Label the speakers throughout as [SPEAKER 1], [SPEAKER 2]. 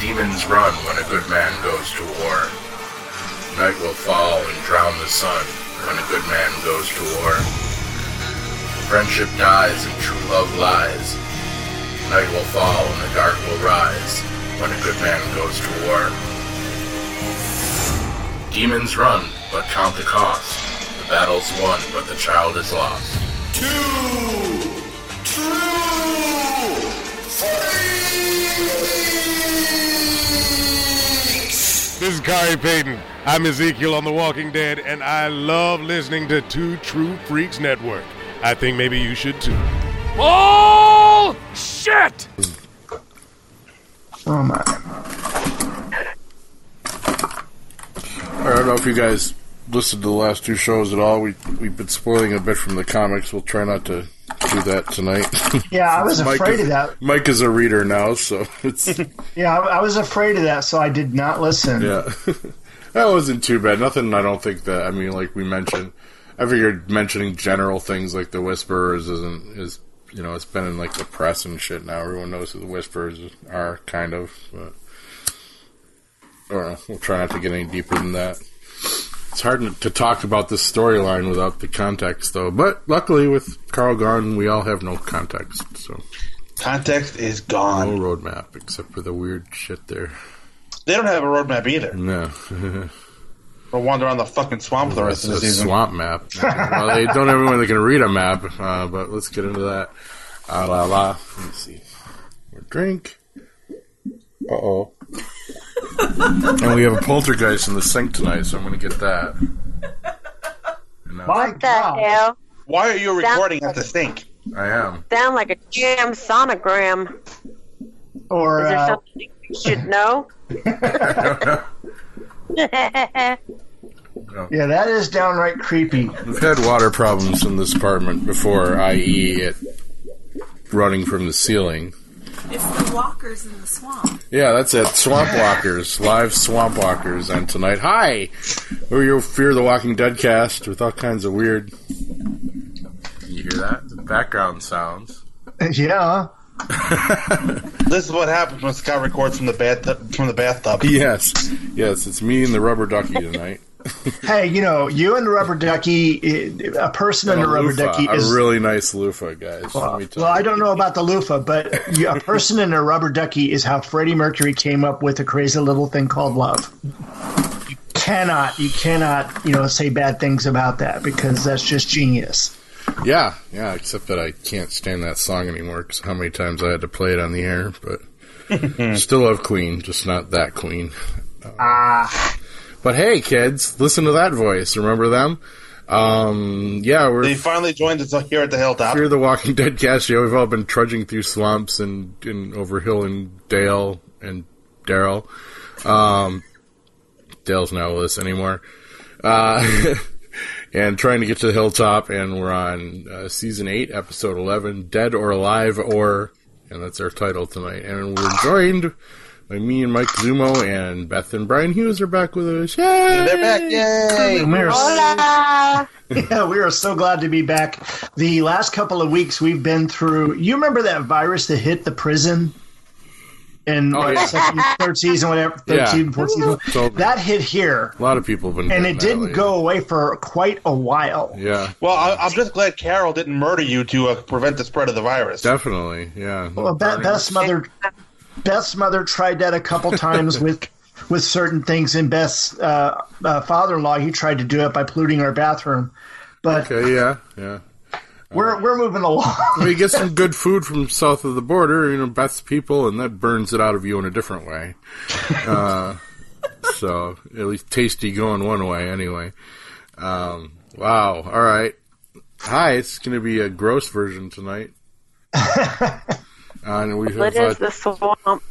[SPEAKER 1] Demons run when a good man goes to war. Night will fall and drown the sun when a good man goes to war. Friendship dies and true love lies. Night will fall and the dark will rise when a good man goes to war. Demons run, but count the cost. The battle's won, but the child is lost.
[SPEAKER 2] Two, true, freaks!
[SPEAKER 3] This is Khary Payton. I'm Ezekiel on The Walking Dead, and I love listening to Two True Freaks Network. I think maybe you should too.
[SPEAKER 4] Oh shit!
[SPEAKER 5] Oh my.
[SPEAKER 6] I don't know if you guys listened to the last two shows at all. We we've been spoiling a bit from the comics. We'll try not to do that tonight.
[SPEAKER 5] Yeah, I was
[SPEAKER 6] Mike
[SPEAKER 5] afraid
[SPEAKER 6] is,
[SPEAKER 5] of that.
[SPEAKER 6] Mike is a reader now, so it's
[SPEAKER 5] Yeah, I, I was afraid of that, so I did not listen.
[SPEAKER 6] yeah. that wasn't too bad. Nothing. I don't think that. I mean, like we mentioned, I figured mentioning general things like the Whisperers isn't is you know it's been in like the press and shit now. Everyone knows who the Whisperers are, kind of. But I don't know. We'll try not to get any deeper than that. It's hard to talk about this storyline without the context, though. But luckily, with Carl gone, we all have no context, so
[SPEAKER 7] Context is gone.
[SPEAKER 6] no roadmap except for the weird shit there.
[SPEAKER 7] They don't have a roadmap either.
[SPEAKER 6] No,
[SPEAKER 7] We'll wander around the fucking swamp for the rest
[SPEAKER 6] That's
[SPEAKER 7] of the
[SPEAKER 6] a
[SPEAKER 7] season.
[SPEAKER 6] swamp map. well, they don't have anyone that can read a map, uh, but let's get into that. Ah la la. Let me see. More drink. Uh oh. and we have a poltergeist in the sink tonight, so I'm going to get that. And
[SPEAKER 5] My
[SPEAKER 8] What the
[SPEAKER 5] God.
[SPEAKER 8] hell?
[SPEAKER 7] Why are you recording at the sink?
[SPEAKER 6] I am.
[SPEAKER 8] Sound like a jam sonogram.
[SPEAKER 5] Or
[SPEAKER 8] Is there
[SPEAKER 5] uh,
[SPEAKER 8] something you should know?
[SPEAKER 5] yeah, that is downright creepy.
[SPEAKER 6] We've had water problems in this apartment before, i.e., it running from the ceiling.
[SPEAKER 9] It's the walkers in the swamp.
[SPEAKER 6] Yeah, that's it. Swamp Walkers, live Swamp Walkers, and tonight, hi, we're your Fear the Walking Dead cast with all kinds of weird. Can you hear that? The background sounds.
[SPEAKER 5] Yeah.
[SPEAKER 7] This is what happens when Scott records from the bathtub. From the bathtub.
[SPEAKER 6] Yes, yes, it's me and the rubber ducky tonight.
[SPEAKER 5] Hey, you know, you and the rubber ducky, a person and a rubber
[SPEAKER 6] loofah,
[SPEAKER 5] ducky is.
[SPEAKER 6] a really nice loofah, guys. Let me tell
[SPEAKER 5] well, I don't know about the loofah, but a person and a rubber ducky is how Freddie Mercury came up with a crazy little thing called love. You cannot, you cannot, you know, say bad things about that because that's just genius.
[SPEAKER 6] Yeah, yeah, except that I can't stand that song anymore because how many times I had to play it on the air, but still love Queen, just not that Queen.
[SPEAKER 5] Ah,
[SPEAKER 6] But hey, kids, listen to that voice. Remember them? Um, yeah, we're
[SPEAKER 7] They finally joined us here at the hilltop.
[SPEAKER 6] Fear the Walking Dead cast Yeah, We've all been trudging through swamps and, and over hill and Dale and Daryl. Um, Dale's not with us anymore. Uh, and trying to get to the hilltop, and we're on uh, season 8, episode 11, Dead or Alive or, and that's our title tonight. And we're joined by me and Mike Zumo, and Beth and Brian Hughes are back with us. Yay!
[SPEAKER 7] They're back. Yay!
[SPEAKER 5] and we're
[SPEAKER 8] Hola!
[SPEAKER 5] yeah, we are so glad to be back. The last couple of weeks we've been through. You remember that virus that hit the prison in
[SPEAKER 6] Oh,
[SPEAKER 5] what,
[SPEAKER 6] yeah.
[SPEAKER 5] second, third season, whatever, third
[SPEAKER 6] Yeah.
[SPEAKER 5] season, fourth season.
[SPEAKER 6] So-
[SPEAKER 5] That hit here,
[SPEAKER 6] A lot of people have been
[SPEAKER 5] and it didn't
[SPEAKER 6] lately.
[SPEAKER 5] go away for quite a while.
[SPEAKER 6] Yeah,
[SPEAKER 7] Well, I, I'm just glad Carol didn't murder you to uh, prevent the spread of the virus.
[SPEAKER 6] definitely. Yeah.
[SPEAKER 5] Well, Beth, Beth's mother, Beth's mother tried that a couple times with with certain things, and Beth's uh, uh, father-in-law he tried to do it by polluting our bathroom. But
[SPEAKER 6] Okay, yeah, yeah.
[SPEAKER 5] we're we're moving along.
[SPEAKER 6] We get some good food from south of the border, you know, Beth's people, and that burns it out of you in a different way. Uh, so at least tasty going one way, anyway. Um, wow. All right. Hi, it's going to be a gross version tonight. And we
[SPEAKER 8] What
[SPEAKER 6] have,
[SPEAKER 8] is the swamp?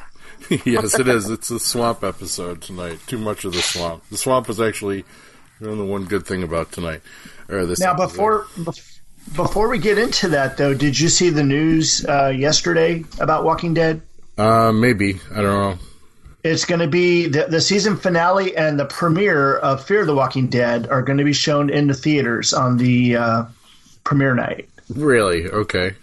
[SPEAKER 6] yes, it is. It's a swamp episode tonight. Too much of the swamp. The swamp is actually you know, the one good thing about tonight. Or this
[SPEAKER 5] Now,
[SPEAKER 6] episode.
[SPEAKER 5] before before we get into that, though, did you see the news uh, yesterday about Walking Dead?
[SPEAKER 6] uh, maybe I don't know.
[SPEAKER 5] It's going to be the, the season finale and the premiere of Fear the Walking Dead are going to be shown in the theaters on the uh, premiere night.
[SPEAKER 6] Really? Okay.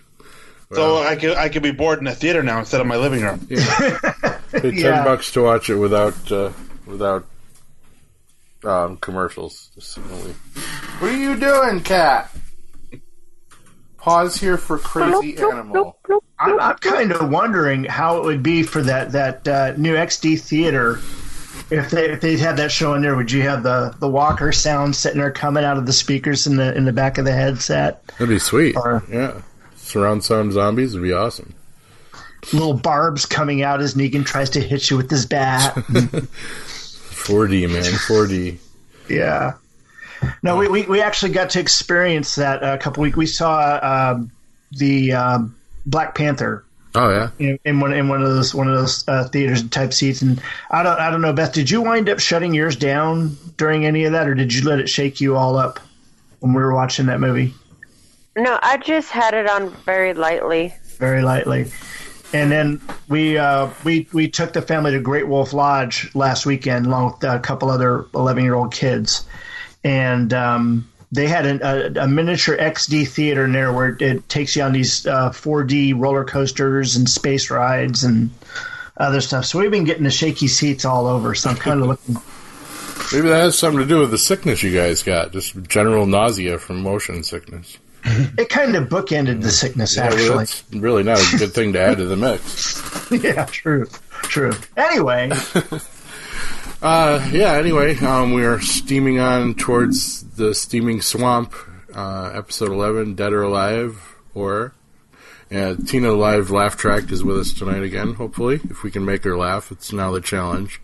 [SPEAKER 7] So I could I could be bored in a theater now instead of my living room.
[SPEAKER 6] Pay ten
[SPEAKER 5] Yeah.
[SPEAKER 6] bucks to watch it without uh, without um, commercials. Just simply. What are you doing, cat? Pause here for crazy animal.
[SPEAKER 5] I'm, I'm kind of wondering how it would be for that that uh, new XD theater. If they if they had that show in there, would you have the, the Walker sound sitting there coming out of the speakers in the in the back of the headset?
[SPEAKER 6] That'd be sweet.
[SPEAKER 5] Or-
[SPEAKER 6] yeah, surround sound zombies would be awesome.
[SPEAKER 5] Little barbs coming out as Negan tries to hit you with his bat.
[SPEAKER 6] 4D man, 4D.
[SPEAKER 5] Yeah. No, we, we, we actually got to experience that a couple weeks. We saw um, the um, Black Panther
[SPEAKER 6] Oh yeah.
[SPEAKER 5] in, in one in one of those one of those uh, theaters type seats, and I don't I don't know, Beth. Did you wind up shutting yours down during any of that, or did you let it shake you all up when we were watching that movie
[SPEAKER 8] No, I just had it on very lightly.
[SPEAKER 5] very lightly? And then we uh, we we took the family to Great Wolf Lodge last weekend, along with a couple other eleven year old kids, and um, they had an, a, a miniature XD theater in there where it takes you on these uh, 4D roller coasters and space rides and other stuff. So we've been getting the shaky seats all over. So I'm kind of looking.
[SPEAKER 6] Maybe that has something to do with the sickness you guys got. Just general nausea from motion sickness.
[SPEAKER 5] It kind of bookended the sickness,
[SPEAKER 6] Yeah,
[SPEAKER 5] actually.
[SPEAKER 6] that's really not a good thing to add to the mix.
[SPEAKER 5] yeah, true, true. Anyway,
[SPEAKER 6] Uh, yeah. Anyway, um, we are steaming on towards the steaming swamp. Uh, episode eleven, Dead or Alive, or yeah, Tina Live Laugh Track is with us tonight again. Hopefully, if we can make her laugh, it's now the challenge.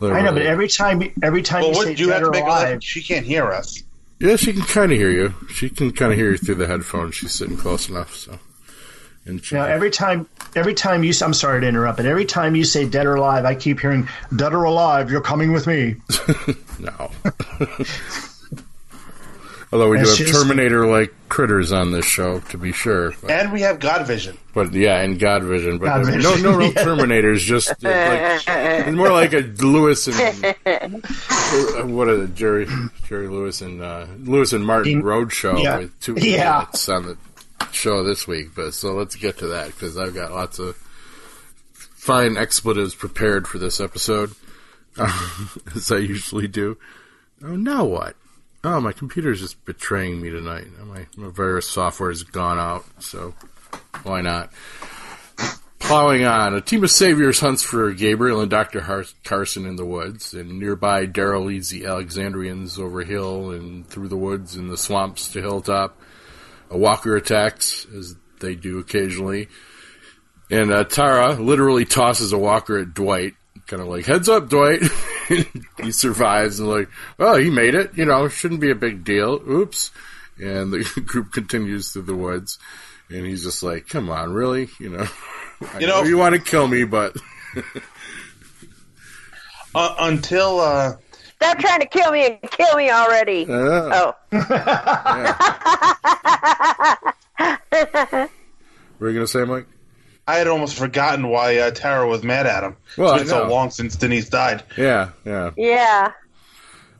[SPEAKER 5] I know, but every time, every time
[SPEAKER 7] Well,
[SPEAKER 5] you
[SPEAKER 7] what
[SPEAKER 5] say
[SPEAKER 7] do you
[SPEAKER 5] dead
[SPEAKER 7] have to
[SPEAKER 5] or
[SPEAKER 7] make
[SPEAKER 5] alive.
[SPEAKER 7] She can't hear us.
[SPEAKER 6] Yeah, she can kind of hear you. She can kind of hear you through the headphones. She's sitting close enough, so. And she,
[SPEAKER 5] know, every time, every time you, I'm sorry to interrupt, but every time you say dead or alive, I keep hearing dead or alive. You're coming with me.
[SPEAKER 6] No. Although we do have Terminator like critters on this show, to be sure. But,
[SPEAKER 7] And we have God Vision.
[SPEAKER 6] but yeah, and God Vision. But
[SPEAKER 5] God
[SPEAKER 6] no,
[SPEAKER 5] Vision,
[SPEAKER 6] no real
[SPEAKER 5] yeah.
[SPEAKER 6] Terminators. Just uh, like it's more like a Lewis and uh, what a Jerry Jerry Lewis and uh, Lewis and Martin
[SPEAKER 5] Dean-
[SPEAKER 6] road show
[SPEAKER 5] yeah.
[SPEAKER 6] with two
[SPEAKER 5] Yeah.
[SPEAKER 6] idiots on the show this week. But so let's get to that because I've got lots of fine expletives prepared for this episode, as I usually do. Oh, now what? Oh, my computer's just betraying me tonight. My, my virus software has gone out, so why not? Plowing on, a team of saviors hunts for Gabriel and Dr. Har- Carson in the woods, and nearby Daryl leads the Alexandrians over hill and through the woods and the swamps to Hilltop. A walker attacks, as they do occasionally, and uh, Tara literally tosses a walker at Dwight, kind of like, heads up, Dwight. he survives and like, oh, he made it. You know, shouldn't be a big deal. Oops. And the group continues through the woods, and he's just like, come on, really? You know, I
[SPEAKER 7] You
[SPEAKER 6] know,
[SPEAKER 7] know-
[SPEAKER 6] you want to kill me, but
[SPEAKER 7] Uh, until uh,
[SPEAKER 8] Stop trying to kill me and kill me already.
[SPEAKER 6] uh,
[SPEAKER 8] Oh.
[SPEAKER 6] what are you gonna say, Mike?
[SPEAKER 7] I had almost forgotten why uh, Tara was mad at him.
[SPEAKER 6] Well,
[SPEAKER 7] it's been so long since Denise died.
[SPEAKER 6] Yeah, yeah,
[SPEAKER 8] Yeah.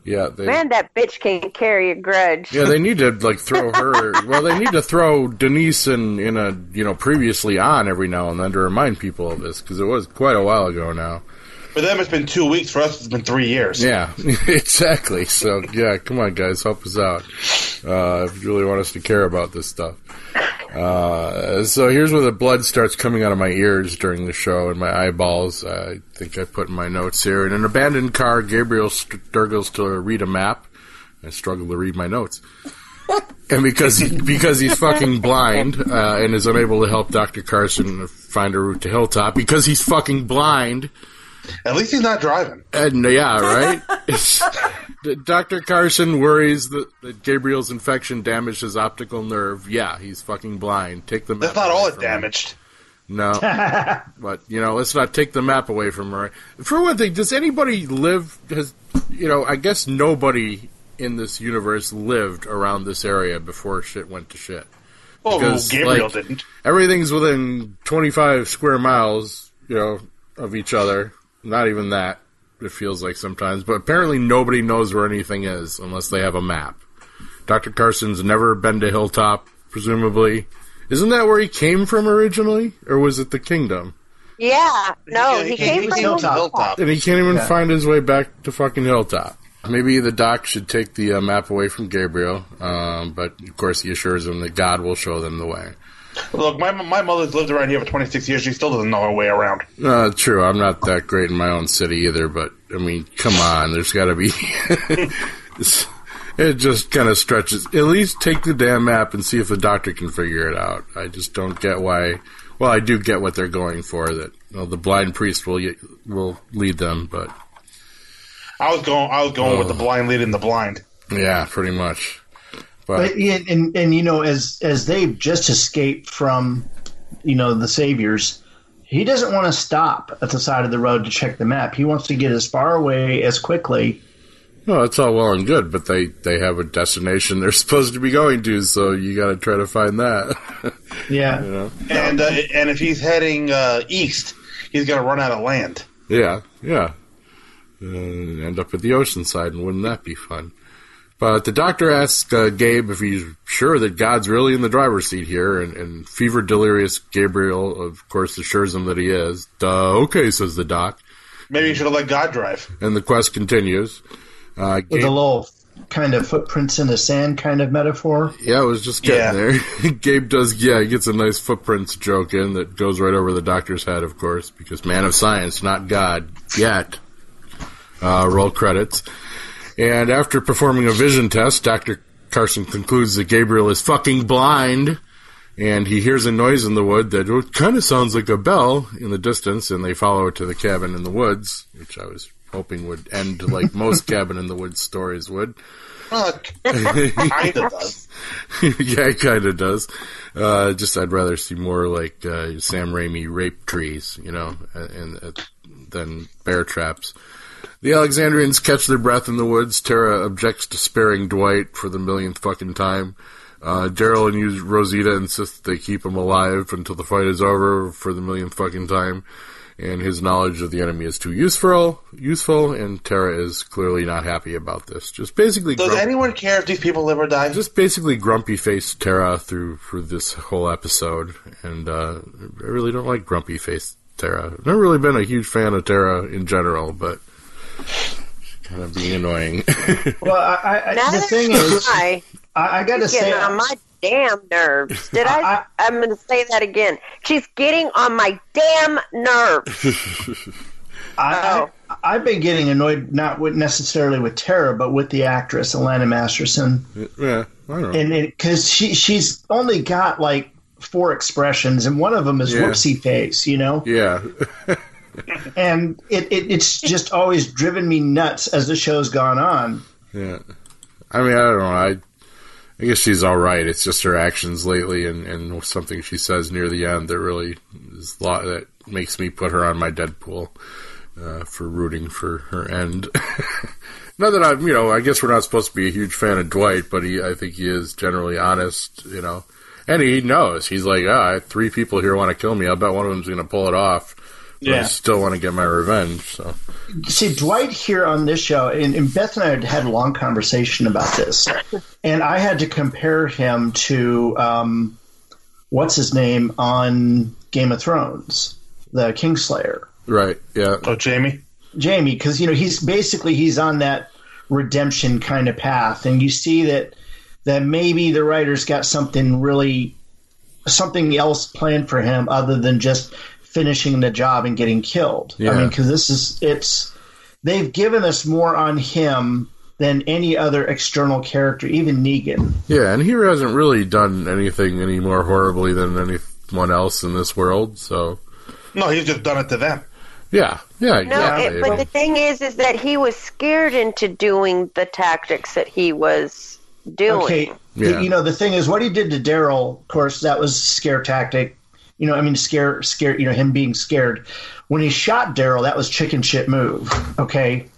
[SPEAKER 6] yeah. They,
[SPEAKER 8] Man, that bitch can't carry a grudge.
[SPEAKER 6] Yeah, they need to like throw her. well, they need to throw Denise in in a you know previously on every now and then to remind people of this because it was quite a while ago now.
[SPEAKER 7] For them, it's been two weeks. For us, it's been three years.
[SPEAKER 6] Yeah, exactly. So yeah, come on, guys, help us out uh, if you really want us to care about this stuff. Uh, so here's where the blood starts coming out of my ears during the show and my eyeballs. I think I put in my notes here. In an abandoned car, Gabriel struggles to read a map. I struggle to read my notes. And because he, because he's fucking blind uh, and is unable to help Dr. Carson find a route to Hilltop because he's fucking blind.
[SPEAKER 7] At least he's not driving.
[SPEAKER 6] And yeah, right. Dr. Carson worries that, that Gabriel's infection damaged his optical nerve. Yeah, he's fucking blind. Take the map.
[SPEAKER 7] That's not all
[SPEAKER 6] away
[SPEAKER 7] it
[SPEAKER 6] from him.
[SPEAKER 7] damaged.
[SPEAKER 6] No, but you know, let's not take the map away from her. For one thing, does anybody live? Has you know? I guess nobody in this universe lived around this area before shit went to shit.
[SPEAKER 7] Oh, well,
[SPEAKER 6] Because,
[SPEAKER 7] Gabriel
[SPEAKER 6] like,
[SPEAKER 7] didn't.
[SPEAKER 6] Everything's within 25 square miles, you know, of each other. Not even that, it feels like sometimes. But apparently nobody knows where anything is unless they have a map. Dr. Carson's never been to Hilltop, presumably. Isn't that where he came from originally? Or was it the kingdom?
[SPEAKER 8] Yeah, no,
[SPEAKER 7] He
[SPEAKER 8] he
[SPEAKER 7] came-
[SPEAKER 8] came from
[SPEAKER 7] came from
[SPEAKER 8] Hilltop.
[SPEAKER 7] Hilltop.
[SPEAKER 6] And he can't even
[SPEAKER 5] Yeah.
[SPEAKER 6] find his way back to fucking Hilltop. Maybe the doc should take the uh, map away from Gabriel, um, but of course he assures him that God will show them the way.
[SPEAKER 7] Look, my my mother's lived around here for 26 years. She still doesn't know her way around.
[SPEAKER 6] Uh, true, I'm not that great in my own city either, but I mean, come on, there's got to be. It just kind of stretches. At least take the damn map and see if the doctor can figure it out. I just don't get why. Well, I do get what they're going for. That you know, the blind priest will will lead them, but
[SPEAKER 7] I was going. I was going with the
[SPEAKER 6] Oh.
[SPEAKER 7] blind leading the blind.
[SPEAKER 6] yeah, pretty much. But,
[SPEAKER 5] But yeah, and and you know, as as they've just escaped from, you know, the saviors, he doesn't want to stop at the side of the road to check the map. He wants to get as far away as quickly.
[SPEAKER 6] no, it's all well and good, but they they have a destination they're supposed to be going to, so you got to try to find that.
[SPEAKER 5] Yeah,
[SPEAKER 6] you know.
[SPEAKER 7] And uh, and if he's heading uh, east, he's going to run out of land.
[SPEAKER 6] Yeah, yeah. Uh, end up at the ocean side, and wouldn't that be fun? But the doctor asks uh, Gabe if he's sure that God's really in the driver's seat here, and, and fever delirious Gabriel, of course, assures him that he is. Duh, okay, says the doc.
[SPEAKER 7] Maybe you should have let God drive.
[SPEAKER 6] And the quest continues. Uh,
[SPEAKER 5] with a little kind of footprints in the sand kind of metaphor.
[SPEAKER 6] yeah, I was just getting
[SPEAKER 7] Yeah.
[SPEAKER 6] there. Gabe does, yeah, he gets a nice footprints joke in that goes right over the doctor's head, of course, because man of science, not God, yet. Uh, roll credits. And after performing a vision test, Dr. Carson concludes that Gabriel is fucking blind. And he hears a noise in the wood that kind of sounds like a bell in the distance, and they follow it to the cabin in the woods, which I was hoping would end like most cabin in the woods stories would.
[SPEAKER 7] It kind of does.
[SPEAKER 6] yeah, it kind of does. Uh, just I'd rather see more like uh, Sam Raimi rape trees, you know, and, and than bear traps. The Alexandrians catch their breath in the woods. Tara objects to sparing Dwight for the millionth fucking time. Uh, Daryl and Rosita insist they keep him alive until the fight is over for the millionth fucking time. And his knowledge of the enemy is too useful, useful, and Tara is clearly not happy about this. Just basically,
[SPEAKER 7] Does
[SPEAKER 6] grump-
[SPEAKER 7] anyone care if these people live or die?
[SPEAKER 6] just basically grumpy faced Tara through through this whole episode, and uh, I really don't like grumpy faced Tara. I've never really been a huge fan of Tara in general, but kind of being annoying.
[SPEAKER 5] Well, I, I,
[SPEAKER 8] Now
[SPEAKER 5] the thing is,
[SPEAKER 8] I,
[SPEAKER 5] I, I got to
[SPEAKER 8] she's
[SPEAKER 5] say,
[SPEAKER 8] on my damn nerves. Did I?
[SPEAKER 5] I-
[SPEAKER 8] I am going to say that again. She's getting on my damn nerves.
[SPEAKER 5] I, I, oh. I've been getting annoyed not with necessarily with Tara, but with the actress Alanna Masterson,
[SPEAKER 6] yeah, I don't know.
[SPEAKER 5] and because she she's only got like four expressions, and one of them is
[SPEAKER 6] Yeah.
[SPEAKER 5] whoopsie face, you know,
[SPEAKER 6] yeah,
[SPEAKER 5] and it, it it's just always driven me nuts as the show's gone on.
[SPEAKER 6] yeah. I mean, I don't know. I I guess she's all right. It's just her actions lately, and, and something she says near the end that really is a lot that makes me put her on my Deadpool uh, for rooting for her end. not that I'm, you know, I guess we're not supposed to be a huge fan of Dwight, but he, I think he is generally honest, you know, and he knows. He's like, ah, three people here want to kill me. I bet one of them's going to pull it off. But I
[SPEAKER 7] Yeah.
[SPEAKER 6] still want to get my revenge. So
[SPEAKER 5] See, Dwight here on this show, and, and Beth and I had had a long conversation about this, and I had to compare him to um, what's his name on Game of Thrones, the Kingslayer.
[SPEAKER 6] right, yeah,
[SPEAKER 7] Oh, Jaime.
[SPEAKER 5] Jaime because you know he's basically he's on that redemption kind of path, and you see that that maybe the writers got something really something else planned for him other than just finishing the job and getting killed. I mean, because this is it's they've given us more on him than any other external character, even Negan.
[SPEAKER 6] yeah, and he hasn't really done anything any more horribly than anyone else in this world. So
[SPEAKER 7] No, he's just done it to them.
[SPEAKER 6] yeah, yeah,
[SPEAKER 8] No,
[SPEAKER 6] exactly.
[SPEAKER 8] it, but the thing is, is that he was scared into doing the tactics that he was doing.
[SPEAKER 5] Okay,
[SPEAKER 6] Yeah.
[SPEAKER 5] you know the thing is what he did to Daryl. Of course, that was scare tactic. You know, I mean, scare, scare. You know, him being scared. When he shot Daryl, that was chicken shit move. Okay,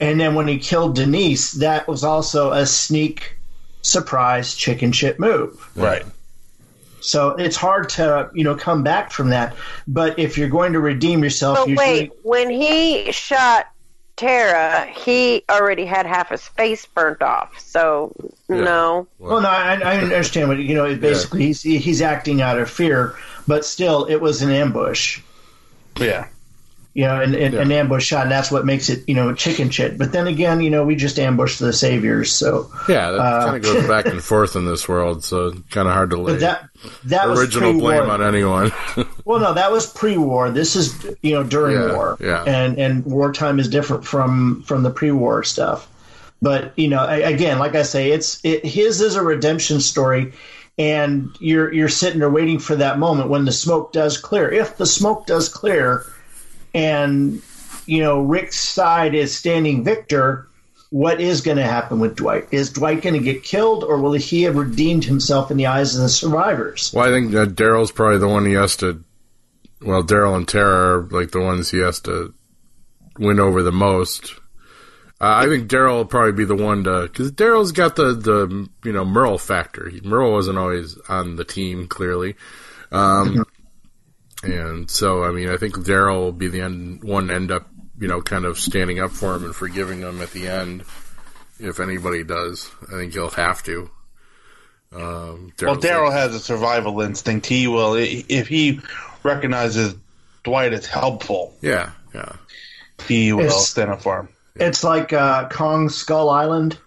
[SPEAKER 5] and then when he killed Denise, that was also a sneak, surprise chicken shit move.
[SPEAKER 7] Right.
[SPEAKER 5] So it's hard to you know come back from that. But if you're going to redeem yourself,
[SPEAKER 8] But
[SPEAKER 5] usually,
[SPEAKER 8] wait, when he shot Tara, he already had half his face burnt off. So no.
[SPEAKER 5] Well, no, I, I understand what you know. It basically, he's he's acting out of fear, but still, it was an ambush.
[SPEAKER 7] Yeah.
[SPEAKER 5] You know, an, an, an ambush shot, and that's what makes it, you know, chicken shit. But then again, you know, we just ambushed the saviors, so
[SPEAKER 6] Yeah, that
[SPEAKER 5] Uh,
[SPEAKER 6] kind of goes back and forth in this world, so kind of hard to lay
[SPEAKER 5] that that
[SPEAKER 6] original blame on anyone.
[SPEAKER 5] Well, no, that was pre-war. This is you know during
[SPEAKER 6] Yeah,
[SPEAKER 5] war,
[SPEAKER 6] yeah.
[SPEAKER 5] and and wartime is different from from the pre-war stuff. But you know, a- again, like I say, it's it, his is a redemption story, and you're you're sitting there waiting for that moment when the smoke does clear. If the smoke does clear, and you know Rick's side is standing victor, what is going to happen with Dwight? Is Dwight going to get killed, or will he have redeemed himself in the eyes of the survivors?
[SPEAKER 6] well, I think that Daryl's probably the one he has to. Well, Daryl and Tara are like the ones he has to win over the most. Uh, I think Daryl will probably be the one to because Daryl's got the the you know Merle factor. He, Merle wasn't always on the team clearly, um, and so I mean I think Daryl will be the end, one to end up you know kind of standing up for him and forgiving him at the end. If anybody does, I think he'll have to. Um,
[SPEAKER 7] Well, Daryl
[SPEAKER 6] like-
[SPEAKER 7] has a survival instinct. He will, if he recognizes Dwight as helpful,
[SPEAKER 6] yeah, yeah,
[SPEAKER 7] he will
[SPEAKER 5] It's-
[SPEAKER 7] stand up for him.
[SPEAKER 5] It's like uh, Kong Skull Island.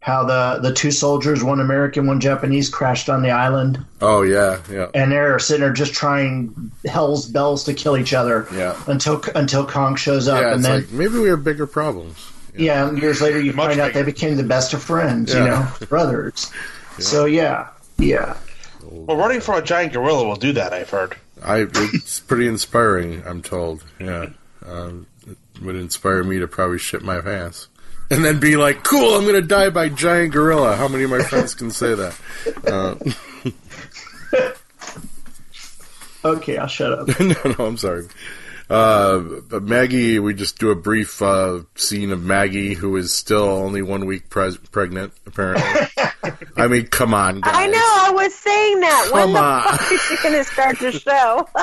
[SPEAKER 5] How the the two soldiers, one American, one Japanese, crashed on the island,
[SPEAKER 6] oh yeah, yeah.
[SPEAKER 5] and they're sitting there just trying hell's bells to kill each other.
[SPEAKER 6] Yeah.
[SPEAKER 5] Until until Kong shows up,
[SPEAKER 6] Yeah,
[SPEAKER 5] and
[SPEAKER 6] it's
[SPEAKER 5] then
[SPEAKER 6] like maybe we have bigger problems.
[SPEAKER 5] yeah, and years later you
[SPEAKER 7] Much
[SPEAKER 5] find out they became the best of friends. You know, brothers. So yeah, yeah.
[SPEAKER 7] Well, running from a giant gorilla will do that. I've heard.
[SPEAKER 6] I it's pretty inspiring. I'm told. Yeah, um, it would inspire me to probably shit my pants, and then be like, "Cool, I'm gonna die by giant gorilla." How many of my friends can say that? Uh,
[SPEAKER 5] Okay, I'll shut up.
[SPEAKER 6] no, no, I'm sorry. Uh, Maggie, we just do a brief uh, scene of Maggie, who is still only one week pres- pregnant, apparently. I mean, come on, guys.
[SPEAKER 8] I know. I was saying that.
[SPEAKER 6] Come
[SPEAKER 8] when the
[SPEAKER 6] on.
[SPEAKER 8] fuck is she going to start the show?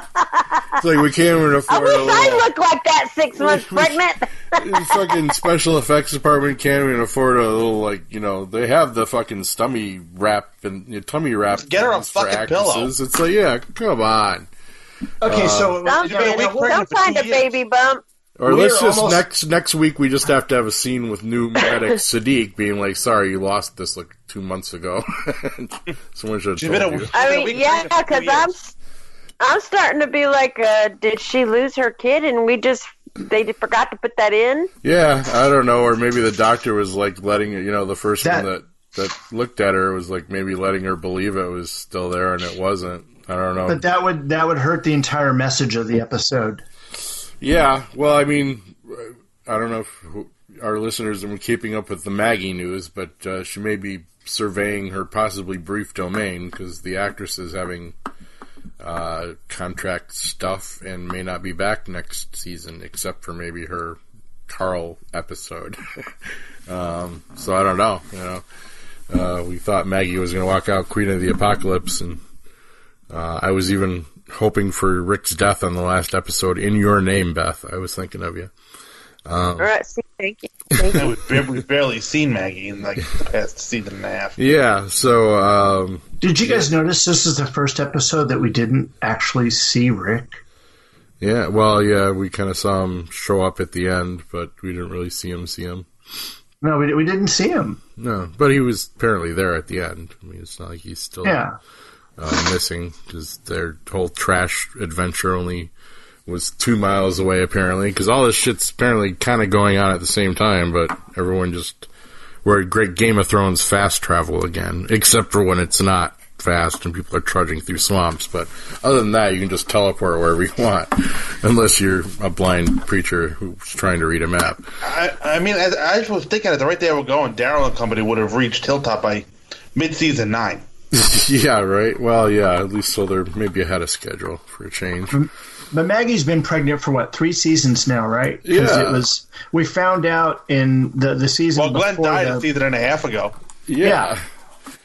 [SPEAKER 6] It's like we can't even
[SPEAKER 8] I
[SPEAKER 6] afford
[SPEAKER 8] wish
[SPEAKER 6] a
[SPEAKER 8] I
[SPEAKER 6] little.
[SPEAKER 8] looked like that six months pregnant.
[SPEAKER 6] the fucking special effects department can't even afford a little like you know they have the fucking stummy wrap and you know, tummy wrap.
[SPEAKER 7] Get her a
[SPEAKER 6] things
[SPEAKER 7] fucking pillow.
[SPEAKER 6] It's like yeah, come on.
[SPEAKER 5] Okay, so
[SPEAKER 8] Some,
[SPEAKER 7] You've been a
[SPEAKER 8] some kind of baby bump.
[SPEAKER 6] Or
[SPEAKER 5] We're
[SPEAKER 6] let's just
[SPEAKER 5] almost-
[SPEAKER 6] next next week we just have to have a scene with new medic Siddiq being like, "Sorry, you lost this like two months ago." Someone should have told
[SPEAKER 7] a-
[SPEAKER 6] you.
[SPEAKER 8] I mean, yeah,
[SPEAKER 7] pregnant for two
[SPEAKER 8] because I'm. I'm starting to be like, uh, did she lose her kid and we just they forgot to put that in?
[SPEAKER 6] Yeah, I don't know, or maybe the doctor was like letting you know the first
[SPEAKER 5] That-
[SPEAKER 6] one that that looked at her was like maybe letting her believe it was still there and it wasn't. I don't know.
[SPEAKER 5] but that would that would hurt the entire message of the episode.
[SPEAKER 6] Yeah, well, I mean, I don't know if our listeners have been keeping up with the Maggie news, but uh, she may be surveying her possibly brief domain because the actress is having uh, contract stuff and may not be back next season, except for maybe her Carl episode. um, so I don't know. You know, uh, we thought Maggie was going to walk out Queen of the Apocalypse, and uh, I was even hoping for Rick's death on the last episode. In your name, Beth. I was thinking of you.
[SPEAKER 8] All right, see, thank you. Thank you.
[SPEAKER 7] we've, bar- we've barely seen Maggie in like the past season and a half.
[SPEAKER 6] Yeah. So um,
[SPEAKER 5] Did you guys notice this is the first episode that we didn't actually see Rick?
[SPEAKER 6] yeah. Well, yeah. We kind of saw him show up at the end, but we didn't really see him. See him.
[SPEAKER 5] No, we, we didn't see him.
[SPEAKER 6] No, but he was apparently there at the end. I mean, it's not like he's still
[SPEAKER 5] Yeah.
[SPEAKER 6] Uh, missing because their whole trash adventure only was two miles away apparently because all this shit's apparently kind of going on at the same time but everyone just we're at great game of thrones fast travel again except for when it's not fast and people are trudging through swamps but other than that you can just teleport wherever you want unless you're a blind preacher who's trying to read a map
[SPEAKER 7] I, I mean, I, I was thinking at the right there we're going, Daryl and company would have reached Hilltop by mid-season nine.
[SPEAKER 6] yeah right well yeah at least so they're maybe ahead of schedule for a change
[SPEAKER 5] But Maggie's been pregnant for what three seasons now, right? 'Cause
[SPEAKER 6] Yeah.
[SPEAKER 5] It was we found out in the the season.
[SPEAKER 7] Well, Glenn
[SPEAKER 5] before
[SPEAKER 7] died
[SPEAKER 5] the-
[SPEAKER 7] a season and a half ago.
[SPEAKER 5] Yeah.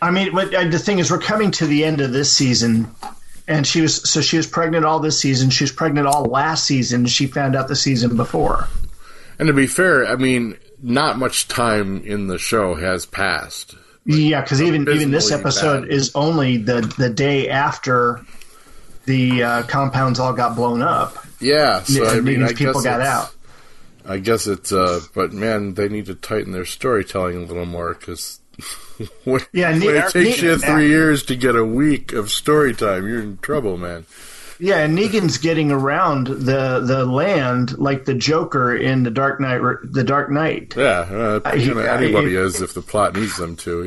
[SPEAKER 5] I mean, what, uh, the thing is, we're coming to the end of this season, and she was so she was pregnant all this season. She was pregnant all last season. She found out the season before.
[SPEAKER 6] And to be fair, I mean, not much time in the show has passed.
[SPEAKER 5] Yeah, because even even this episode
[SPEAKER 6] bad.
[SPEAKER 5] is only the the day after the uh, compounds all got blown up.
[SPEAKER 6] Yeah, so I mean, I
[SPEAKER 5] people got out.
[SPEAKER 6] I guess it's, uh, but man, they need to tighten their storytelling a little more because when,
[SPEAKER 5] Yeah,
[SPEAKER 6] when it takes you three years to get a week of story time, you're in trouble, man.
[SPEAKER 5] Yeah, and Negan's getting around the the land like the Joker in the Dark Knight. The Dark Knight.
[SPEAKER 6] Yeah, uh,
[SPEAKER 5] he-
[SPEAKER 6] anybody
[SPEAKER 5] he-
[SPEAKER 6] is if the plot needs them to.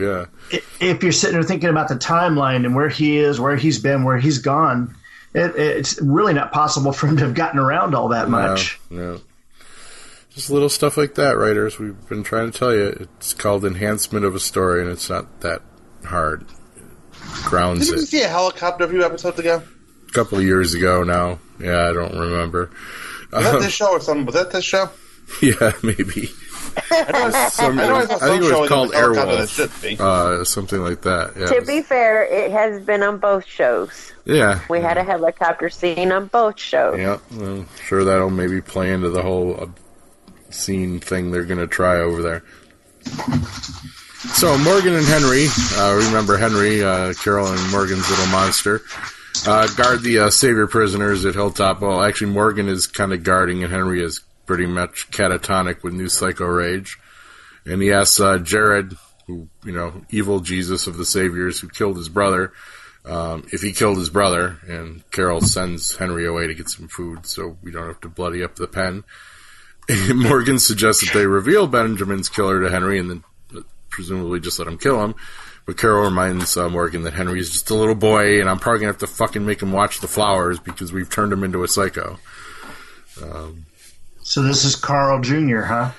[SPEAKER 6] Yeah,
[SPEAKER 5] If you're sitting there thinking about the timeline and where he is, where he's been, where he's gone, it, it's really not possible for him to have gotten around all that much.
[SPEAKER 6] No, no. Just little stuff like that, writers. We've been trying to tell you. It's called enhancement of a story, and it's not that hard. It grounds
[SPEAKER 7] Didn't we
[SPEAKER 6] it.
[SPEAKER 7] see a helicopter a few episodes ago?
[SPEAKER 6] A couple of years ago now. Yeah, I don't remember.
[SPEAKER 7] Was that this show or something? Was that this show?
[SPEAKER 6] yeah, maybe.
[SPEAKER 7] I
[SPEAKER 6] Some-
[SPEAKER 7] I, I, saw
[SPEAKER 6] I
[SPEAKER 7] some
[SPEAKER 6] think it was called Airwolf.
[SPEAKER 7] should be.
[SPEAKER 6] Uh, something like that. Yeah.
[SPEAKER 8] To be fair, it has been on both shows.
[SPEAKER 6] yeah.
[SPEAKER 8] We had a helicopter scene on both shows.
[SPEAKER 6] Yeah. Well, sure, that'll maybe play into the whole uh, scene thing they're going to try over there. So Morgan and Henry, uh, remember Henry, uh, Carol and Morgan's little monster, uh, guard the uh, savior prisoners at Hilltop. Well, actually, Morgan is kind of guarding, and Henry is pretty much catatonic with new psycho rage. And he asks uh, Jared, who you know, evil Jesus of the saviors, who killed his brother, um, if he killed his brother. And Carol sends Henry away to get some food, so we don't have to bloody up the pen. Morgan suggests that they reveal Benjamin's killer to Henry, and then presumably just let him kill him. But Carol reminds uh, Morgan that Henry is just a little boy, and I'm probably gonna have to fucking make him watch the flowers because we've turned him into a psycho. Um,
[SPEAKER 5] So this is Carl Jr., huh?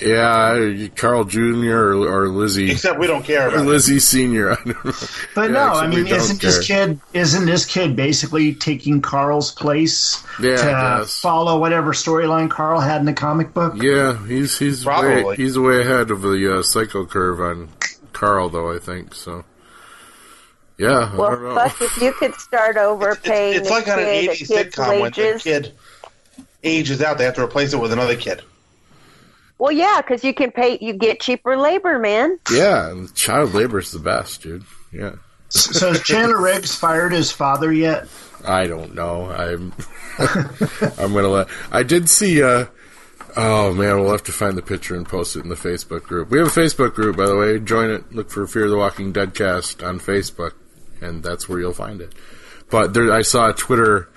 [SPEAKER 6] Yeah, Carl Jr. or, or Lizzie.
[SPEAKER 7] Except we don't care about it.
[SPEAKER 6] Lizzie Senior. I don't know.
[SPEAKER 5] But
[SPEAKER 6] Yeah,
[SPEAKER 5] no, I mean,
[SPEAKER 6] don't
[SPEAKER 5] isn't this kid isn't this kid basically taking Carl's place
[SPEAKER 6] Yeah,
[SPEAKER 5] to follow whatever storyline Carl had in the comic book?
[SPEAKER 6] Yeah, he's he's way, he's way ahead of the uh, psycho curve on Carl, though. I think so. Yeah, I don't
[SPEAKER 8] Well,
[SPEAKER 6] know.
[SPEAKER 8] fuck, if you could start over paying
[SPEAKER 7] It's like
[SPEAKER 8] a
[SPEAKER 7] on an
[SPEAKER 8] kid
[SPEAKER 7] 80s
[SPEAKER 8] a kid's
[SPEAKER 7] sitcom when the
[SPEAKER 8] wages.
[SPEAKER 7] kid ages out, they have to replace it with another kid.
[SPEAKER 8] Well, yeah, because you can pay, you get cheaper labor, man.
[SPEAKER 6] Yeah, and child labor is the best, dude. Yeah,
[SPEAKER 5] So has Chandler Riggs fired his father yet?
[SPEAKER 6] I don't know. I'm I'm gonna let. I did see. uh Oh man, we'll have to find the picture and post it in the Facebook group. We have a Facebook group, by the way. Join it. Look for Fear of the Walking Dead cast on Facebook, and that's where you'll find it. But there, I saw a Twitter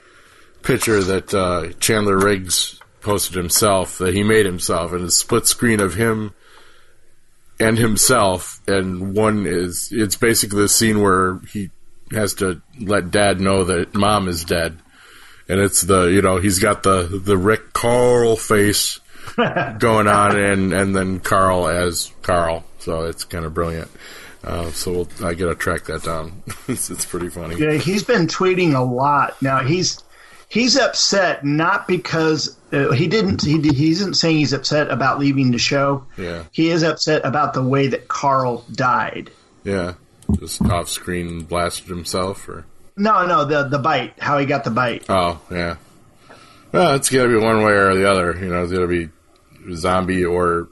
[SPEAKER 6] picture that uh, Chandler Riggs posted himself that he made himself, and a split screen of him and himself, and one is it's basically the scene where he has to let Dad know that Mom is dead, and it's the you know he's got the the Rick Carl face going on, and and then Carl as Carl, so it's kind of brilliant. Uh, so we'll, I gotta track that down. it's, it's pretty funny.
[SPEAKER 5] Yeah, he's been tweeting a lot now. He's he's upset not because uh, he didn't. He, he isn't saying he's upset about leaving the show.
[SPEAKER 6] Yeah,
[SPEAKER 5] He is upset about the way that Carl died.
[SPEAKER 6] yeah. Just off screen blasted himself, or
[SPEAKER 5] No, no, the the bite. How he got the bite.
[SPEAKER 6] oh yeah. Well, it's gotta be one way or the other. You know, it's gotta be zombie or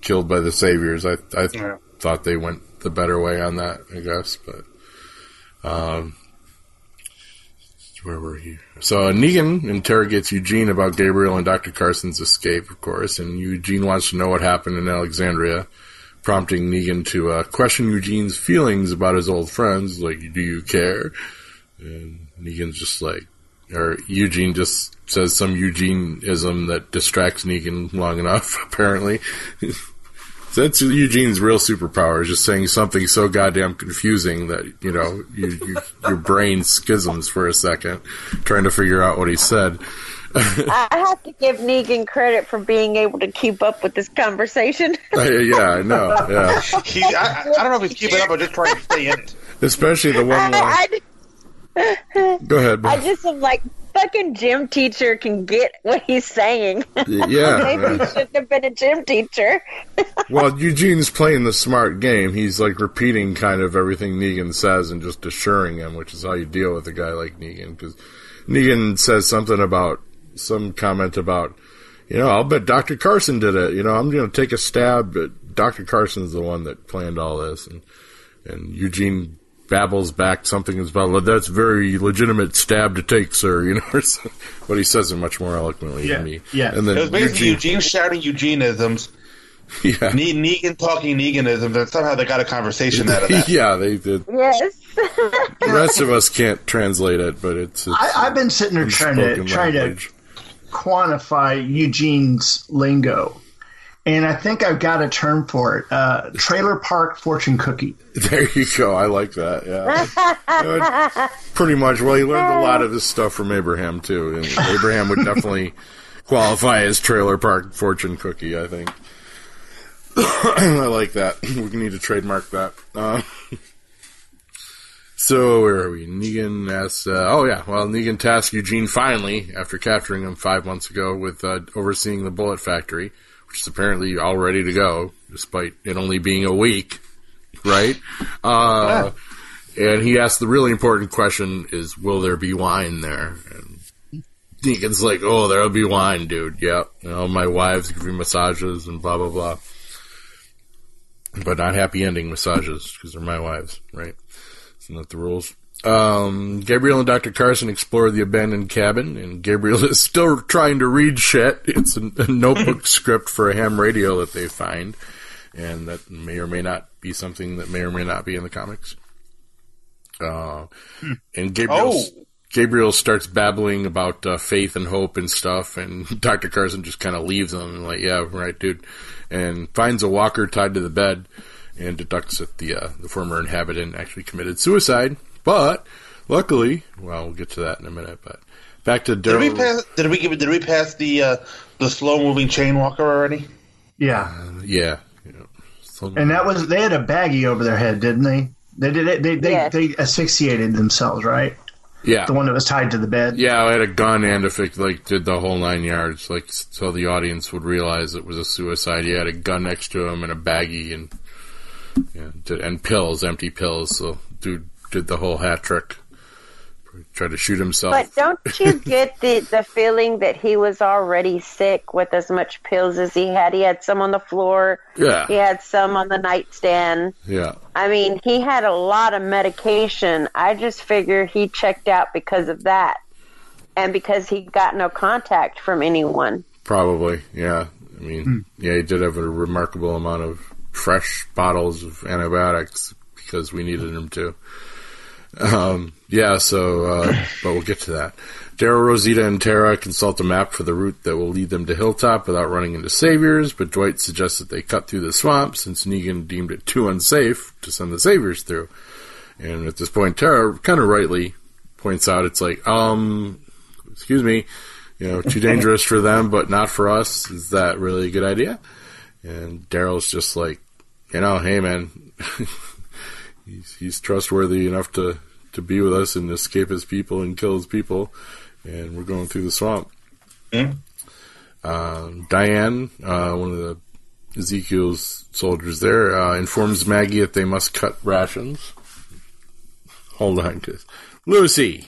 [SPEAKER 6] killed by the saviors. I I
[SPEAKER 7] Yeah.
[SPEAKER 6] thought they went the better way on that, I guess. But um, where were you? So Negan interrogates Eugene about Gabriel and Doctor Carson's escape, of course, and Eugene wants to know what happened in Alexandria, prompting Negan to uh, question Eugene's feelings about his old friends. Like, do you care? And Negan's just like, or Eugene just says some Eugeneism that distracts Negan long enough, apparently. That's Eugene's real superpower, is just saying something so goddamn confusing that, you know, you, you, your brain schisms for a second, trying to figure out what he said.
[SPEAKER 8] I have to give Negan credit for being able to keep up with this conversation.
[SPEAKER 6] Uh, yeah, I know, yeah.
[SPEAKER 7] He, I, I don't know if he's keeping up or just trying to stay in it.
[SPEAKER 6] Especially the one line.
[SPEAKER 8] I,
[SPEAKER 6] Go ahead,
[SPEAKER 8] I just am like, fucking gym teacher can get what he's saying.
[SPEAKER 6] Yeah,
[SPEAKER 8] Maybe he shouldn't have been a gym teacher.
[SPEAKER 6] Well, Eugene's playing the smart game. He's like repeating kind of everything Negan says and just assuring him, which is how you deal with a guy like Negan. Because Negan says something about some comment about, you know, I'll bet Dr. Carson did it. You know, I'm going to take a stab, but Dr. Carson's the one that planned all this. And, and Eugene babbles back something about, that's very legitimate stab to take, sir, you know, or but he says it much more eloquently
[SPEAKER 5] Yeah,
[SPEAKER 6] than me.
[SPEAKER 5] yeah.
[SPEAKER 6] And then
[SPEAKER 7] It was basically
[SPEAKER 6] Eugene,
[SPEAKER 7] Eugene, shouting Eugenisms,
[SPEAKER 6] yeah.
[SPEAKER 7] ne- Negan talking Neganisms, and somehow they got a conversation out of that.
[SPEAKER 6] yeah, they did.
[SPEAKER 8] Yes.
[SPEAKER 6] The rest of us can't translate it, but it's, it's
[SPEAKER 5] I, I've been sitting there trying to
[SPEAKER 6] spoken
[SPEAKER 5] trying to quantify Eugene's lingo, and I think I've got a term for it: uh, trailer park fortune cookie.
[SPEAKER 6] There you go. I like that. Yeah. Pretty much. Well, he learned a lot of his stuff from Abraham too, and Abraham would definitely qualify as trailer park fortune cookie. I think. I like that. We need to trademark that. Uh, so where are we? Negan asks. Uh, oh yeah. Well, Negan tasked Eugene finally after capturing him five months ago with uh, overseeing the bullet factory, which is apparently all ready to go, despite it only being a week right? Uh, and he asked the really important question: "Is will there be wine there?" And Deacon's like, "Oh, there'll be wine, dude. Yep. You know, my wives give me massages and blah blah blah." But not happy ending massages because they're my wives, right? Isn't that the rules? Um, Gabriel and Dr. Carson explore the abandoned cabin, and Gabriel is still trying to read shit. It's a, a notebook script for a ham radio that they find, and that may or may not be something that may or may not be in the comics. Uh, and Gabriel,
[SPEAKER 7] Oh.
[SPEAKER 6] Gabriel starts babbling about uh, faith and hope and stuff, and Dr. Carson just kind of leaves him and like, yeah, right, dude, and finds a walker tied to the bed, and deducts that the uh, the former inhabitant actually committed suicide. But luckily, well, we'll get to that in a minute. But back to
[SPEAKER 7] Did we pass? Did we give? Did we pass the uh, the slow moving chain walker already?
[SPEAKER 5] Yeah,
[SPEAKER 6] Yeah, you know, so-
[SPEAKER 5] and that was they had a baggie over their head, didn't they? They did it. They they,
[SPEAKER 8] Yes.
[SPEAKER 5] they asphyxiated themselves, right?
[SPEAKER 6] yeah,
[SPEAKER 5] The one that was tied to the bed.
[SPEAKER 6] Yeah, I had a gun and a fic, like did the whole nine yards, like so the audience would realize it was a suicide. He had a gun next to him and a baggie and yeah, and pills, empty pills. So dude did the whole hat trick. Tried to shoot himself.
[SPEAKER 8] But don't you get the, the feeling that he was already sick with as much pills as he had? He had some on the floor.
[SPEAKER 6] yeah,
[SPEAKER 8] He had some on the nightstand.
[SPEAKER 6] yeah,
[SPEAKER 8] I mean, he had a lot of medication. I just figure he checked out because of that. And because he got no contact from anyone.
[SPEAKER 6] probably. Yeah, I mean, hmm. yeah, he did have a remarkable amount of fresh bottles of antibiotics because we needed him to. Um, yeah, so, uh, but we'll get to that. Daryl, Rosita, and Tara consult a map for the route that will lead them to Hilltop without running into saviors, but Dwight suggests that they cut through the swamp since Negan deemed it too unsafe to send the saviors through. And at this point, Tara kind of rightly points out it's like, um, excuse me, you know, too dangerous for them, but not for us. Is that really a good idea? And Daryl's just like, you know, hey man, he's, he's trustworthy enough to, to be with us and escape his people and kill his people. And we're going through the swamp. Um, Dianne, uh, one of the Ezekiel's soldiers there, uh, informs Maggie that they must cut rations. Hold on, cause Lucy,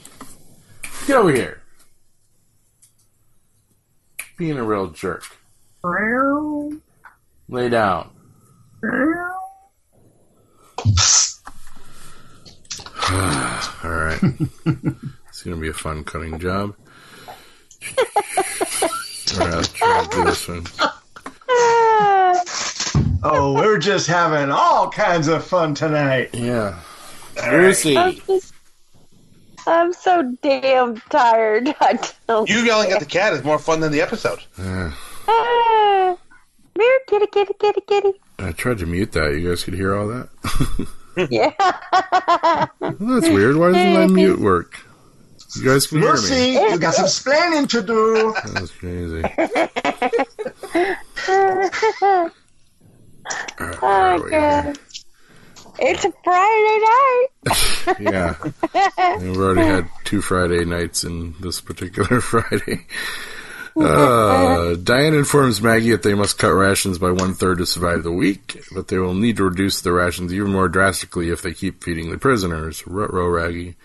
[SPEAKER 6] get over here. Being a real jerk. Lay down. All right. it's going to be a fun cutting job. All right, let's try to do this one.
[SPEAKER 5] Oh, we're just having all kinds of fun tonight.
[SPEAKER 6] Yeah. Lucy.
[SPEAKER 8] I'm, just, I'm so damn tired. I don't.
[SPEAKER 7] You yelling at the cat is more fun than the episode.
[SPEAKER 6] Uh,
[SPEAKER 8] Ah, Here, kitty, kitty, kitty, kitty.
[SPEAKER 6] I tried to mute that. You guys could hear all that?
[SPEAKER 8] Yeah.
[SPEAKER 6] Well, that's weird. Why doesn't my mute work? You guys can hear
[SPEAKER 5] Lucy,
[SPEAKER 6] me.
[SPEAKER 5] you got some splaining to do.
[SPEAKER 6] That's crazy. All right,
[SPEAKER 8] oh,
[SPEAKER 6] we
[SPEAKER 8] God. It's a Friday night.
[SPEAKER 6] Yeah. We've already had two Friday nights in this particular Friday. Uh, Dianne informs Maggie that they must cut rations by one third to survive the week, but they will need to reduce the rations even more drastically if they keep feeding the prisoners. Ruh-roh, Raggy.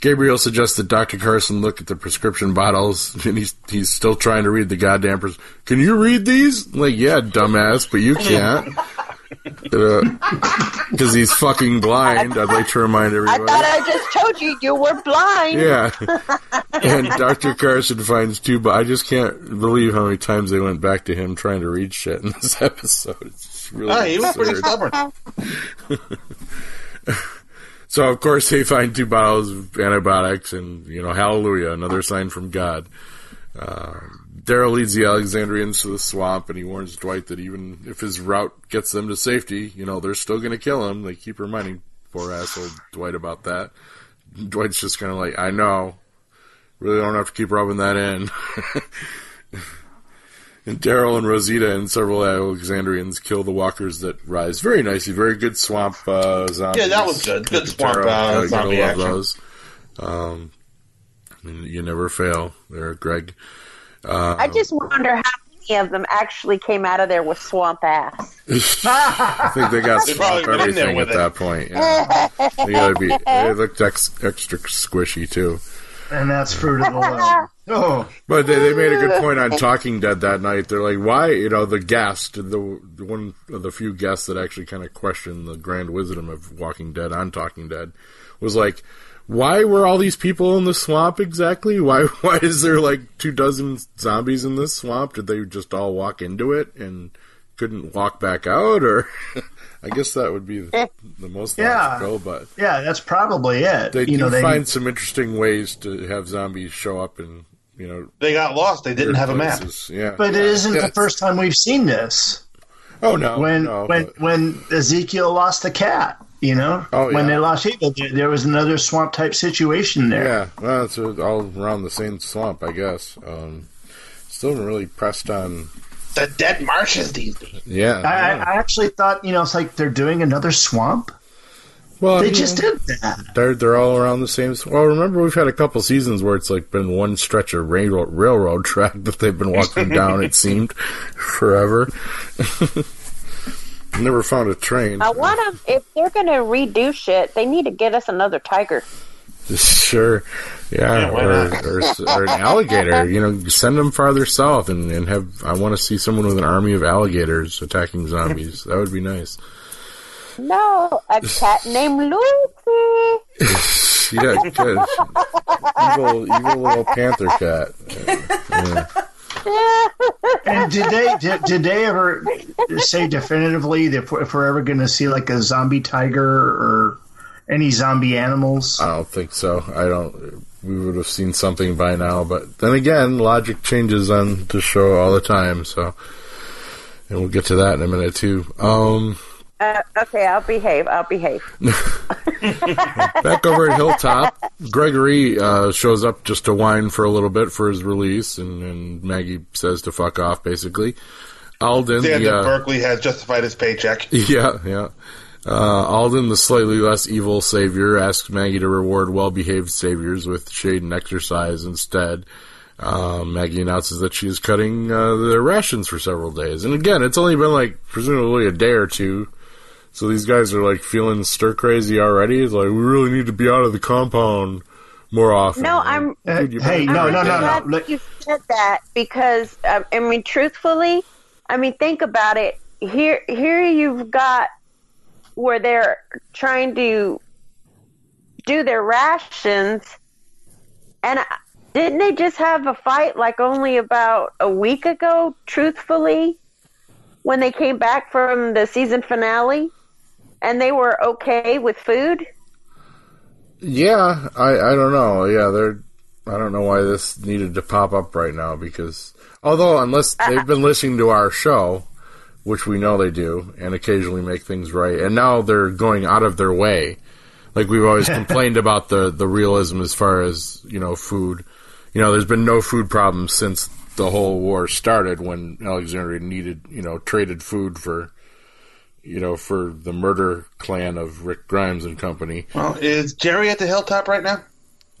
[SPEAKER 6] Gabriel suggests that Dr. Carson look at the prescription bottles, and he's he's still trying to read the goddamn. Pres- Can you read these? Like, yeah, dumbass, but you can't. Because he's fucking blind. I'd like to remind everybody.
[SPEAKER 8] I thought I just told you you were blind.
[SPEAKER 6] Yeah. and Dr. Carson finds two, but I just can't believe how many times they went back to him trying to read shit in this episode. It's really
[SPEAKER 7] he was pretty stubborn.
[SPEAKER 6] So of course they find two bottles of antibiotics, and you know, hallelujah, another sign from God. Uh, Daryl leads the Alexandrians to the swamp, and he warns Dwight that even if his route gets them to safety, you know, they're still going to kill him. They keep reminding poor asshole Dwight about that. Dwight's just kind of like, I know, really don't have to keep rubbing that in. And Daryl and Rosita and several Alexandrians kill the walkers that rise. Very nicely, very good swamp uh, zombies.
[SPEAKER 7] Yeah, that was good. Good swamp, uh, zombie
[SPEAKER 6] love
[SPEAKER 7] action.
[SPEAKER 6] those. Um, you never fail there, Greg. Uh,
[SPEAKER 8] I just wonder how many of them actually came out of there with swamp ass.
[SPEAKER 6] I think they got swamp
[SPEAKER 7] went in there
[SPEAKER 6] everything at
[SPEAKER 7] it.
[SPEAKER 6] that point. Yeah. they gotta be. They looked ex, extra squishy too.
[SPEAKER 5] and that's fruit of the loom. Oh,
[SPEAKER 6] But they, they made a good point on Talking Dead that night. They're like, why, you know, the guest, the, the one of the few guests that actually kind of questioned the grand wisdom of Walking Dead on Talking Dead was like, why were all these people in the swamp exactly? Why, why is there like two dozen zombies in this swamp? Did they just all walk into it and couldn't walk back out? Or I guess that would be the, the most
[SPEAKER 5] Yeah.
[SPEAKER 6] logical, but
[SPEAKER 5] yeah, that's probably it.
[SPEAKER 6] they
[SPEAKER 5] you
[SPEAKER 6] do
[SPEAKER 5] know, they
[SPEAKER 6] find some interesting ways to have zombies show up and, you know,
[SPEAKER 7] They got lost. They didn't have a map.
[SPEAKER 6] Yeah.
[SPEAKER 5] but it isn't the first time we've seen this.
[SPEAKER 6] Oh no!
[SPEAKER 5] when
[SPEAKER 6] no,
[SPEAKER 5] when
[SPEAKER 6] but-
[SPEAKER 5] when Ezekiel lost the cat, you know,
[SPEAKER 6] Oh,
[SPEAKER 5] when they lost Eagle, there, there was another swamp type situation there.
[SPEAKER 6] yeah, well, it's all around the same swamp, I guess. Um, still really pressed on.
[SPEAKER 7] The dead marshes these days.
[SPEAKER 6] Yeah,
[SPEAKER 5] I, I
[SPEAKER 6] yeah.
[SPEAKER 5] I actually thought, you know, it's like they're doing another swamp.
[SPEAKER 6] well,
[SPEAKER 5] They
[SPEAKER 6] you
[SPEAKER 5] just did that.
[SPEAKER 6] They're they're all around the same. Well, remember we've had a couple seasons where it's like been one stretch of railroad railroad track that they've been walking down. It seemed forever. Never found a train.
[SPEAKER 8] I want them, if they're going to redo shit, they need to get us another tiger.
[SPEAKER 6] Sure, yeah,
[SPEAKER 7] Yeah,
[SPEAKER 6] or, or or an alligator. You know, send them farther south and, and have. I want to see someone with an army of alligators attacking zombies. That would be nice.
[SPEAKER 8] No, a cat named Lucy.
[SPEAKER 6] Yeah, good. evil, evil little panther cat. Yeah.
[SPEAKER 5] And did they did, did they ever say definitively that if we're, ever going to see like a zombie tiger or any zombie animals?
[SPEAKER 6] I don't think so. I don't. We would have seen something by now, but then again, logic changes on the show all the time. So, and we'll get to that in a minute too. Um,
[SPEAKER 8] Uh, okay, I'll behave. I'll behave.
[SPEAKER 6] back over at Hilltop, Gregory uh, shows up just to whine for a little bit for his release, and, and Maggie says to fuck off, basically. Alden,
[SPEAKER 7] Saying
[SPEAKER 6] the, uh,
[SPEAKER 7] Berkeley has justified his paycheck.
[SPEAKER 6] Yeah, yeah. Uh, Alden, the slightly less evil savior, asks Maggie to reward well-behaved saviors with shade and exercise instead. Uh, Maggie announces that she is cutting uh, their rations for several days, and again, it's only been like presumably a day or two. So these guys are like feeling stir crazy already. It's like we really need to be out of the compound more often.
[SPEAKER 8] No, I'm.
[SPEAKER 5] Uh,
[SPEAKER 6] Dude, you
[SPEAKER 5] hey, no,
[SPEAKER 8] I'm
[SPEAKER 5] no, no,
[SPEAKER 8] glad
[SPEAKER 5] no. Look-
[SPEAKER 8] You said that because um, I mean, truthfully, I mean, think about it. Here, here you've got where they're trying to do their rations, and I- didn't they just have a fight like only about a week ago? Truthfully, when they came back from the season finale, and they were okay with food.
[SPEAKER 6] Yeah, I I don't know. Yeah, they're I don't know why this needed to pop up right now because although unless uh, they've been listening to our show, which we know they do, and occasionally make things right, and now they're going out of their way. Like we've always complained about the the realism as far as you know food. You know, there's been no food problems since the whole war started when Alexandria needed you know traded food for you know for the murder clan of Rick Grimes and company.
[SPEAKER 7] Well, is Jerry at the hilltop right now?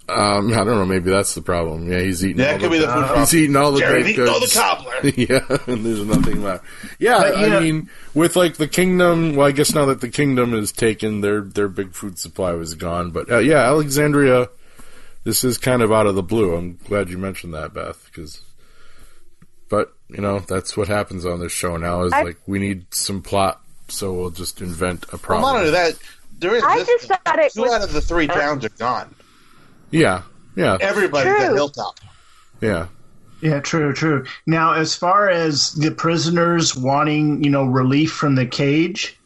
[SPEAKER 6] Um, I don't know. Maybe that's the problem. Yeah, he's eating.
[SPEAKER 7] Yeah,
[SPEAKER 6] all
[SPEAKER 7] it could be the food problem.
[SPEAKER 6] He's eating all the
[SPEAKER 7] Jerry's
[SPEAKER 6] baked
[SPEAKER 7] eating all the cobbler.
[SPEAKER 6] yeah, and there's nothing left. Yeah,
[SPEAKER 5] But,
[SPEAKER 6] I
[SPEAKER 5] know-
[SPEAKER 6] mean, with like the kingdom. Well, I guess now that the kingdom is taken, their their big food supply was gone. But uh, yeah, Alexandria this is kind of out of the blue. I'm glad you mentioned that, Beth, because. But you know that's what happens on this show now. Is
[SPEAKER 8] I-
[SPEAKER 6] like we need some plot, so we'll just invent a
[SPEAKER 7] Well,
[SPEAKER 6] problem.
[SPEAKER 7] not only that, there is
[SPEAKER 8] I
[SPEAKER 7] this,
[SPEAKER 8] just thought it
[SPEAKER 7] two
[SPEAKER 8] was
[SPEAKER 7] out of the three towns are gone.
[SPEAKER 6] yeah, yeah,
[SPEAKER 7] Everybody's at
[SPEAKER 8] True.
[SPEAKER 7] Hilltop.
[SPEAKER 6] yeah.
[SPEAKER 5] Yeah, true, true. Now, as far as the prisoners wanting, you know, relief from the cage,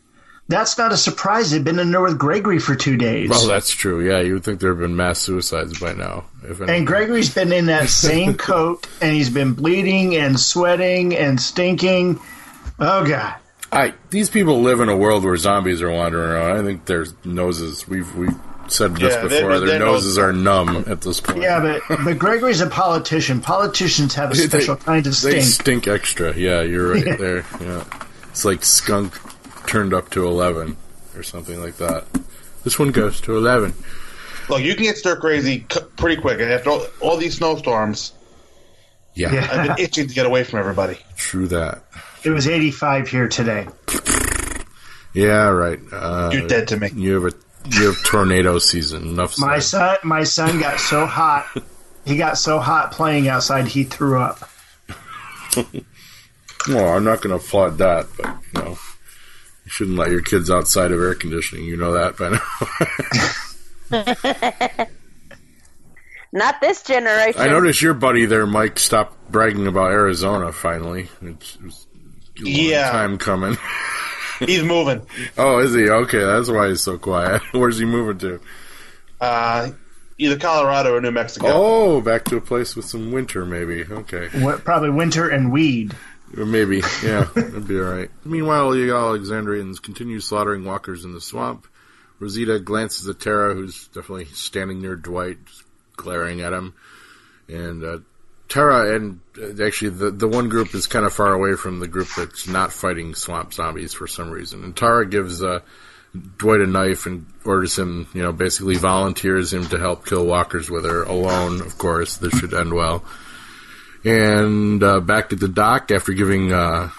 [SPEAKER 5] that's not a surprise. They've been in there with Gregory for two days.
[SPEAKER 6] Well, that's true. Yeah, you would think there have been mass suicides by now. If
[SPEAKER 5] and Gregory's been in that same coat, and he's been bleeding and sweating and stinking. Oh God!
[SPEAKER 6] I these people live in a world where zombies are wandering around. I think their noses. We've we've said this
[SPEAKER 7] Yeah,
[SPEAKER 6] before.
[SPEAKER 7] they
[SPEAKER 6] their
[SPEAKER 7] know-
[SPEAKER 6] noses are numb at this point.
[SPEAKER 5] Yeah, but but Gregory's a politician. Politicians have a
[SPEAKER 6] They-
[SPEAKER 5] special kind of stink.
[SPEAKER 6] They
[SPEAKER 5] stink.
[SPEAKER 6] stink extra. Yeah, you're right
[SPEAKER 5] Yeah.
[SPEAKER 6] there. Yeah, it's like skunk turned up to eleven or something like that. This one goes to eleven.
[SPEAKER 7] Look, you can get stir crazy pretty quick. And after all, all these snowstorms,
[SPEAKER 6] Yeah,
[SPEAKER 5] Yeah.
[SPEAKER 7] I've been itching to get away from everybody.
[SPEAKER 6] true that.
[SPEAKER 5] It was 85 here today.
[SPEAKER 6] Yeah, right. Uh,
[SPEAKER 7] You're dead to me.
[SPEAKER 6] You have a you have tornado season. Enough.
[SPEAKER 5] My son, my son got so hot. He got so hot playing outside, he threw up.
[SPEAKER 6] Well, I'm not going to applaud that, but you know, you shouldn't let your kids outside of air conditioning. You know that by now.
[SPEAKER 8] Not this generation.
[SPEAKER 6] I noticed your buddy there, Mike, stopped bragging about Arizona. Finally, it's, it was a long
[SPEAKER 7] Yeah.
[SPEAKER 6] time coming.
[SPEAKER 7] He's moving.
[SPEAKER 6] oh, is he? Okay, that's why he's so quiet. Where's he moving to?
[SPEAKER 7] Uh, either Colorado or New Mexico.
[SPEAKER 6] Oh, back to a place with some winter, maybe. Okay,
[SPEAKER 5] What, probably winter and weed.
[SPEAKER 6] maybe, yeah, that'd be all right. Meanwhile, the Alexandrians continue slaughtering walkers in the swamp. Rosita glances at Tara, who's definitely standing near Dwight, just glaring at him. And uh, Tara and uh, actually the the one group is kind of far away from the group that's not fighting swamp zombies for some reason. And Tara gives uh, Dwight a knife and orders him, you know, basically volunteers him to help kill walkers with her alone. Of course, this should end well. And uh, back at the dock after giving uh,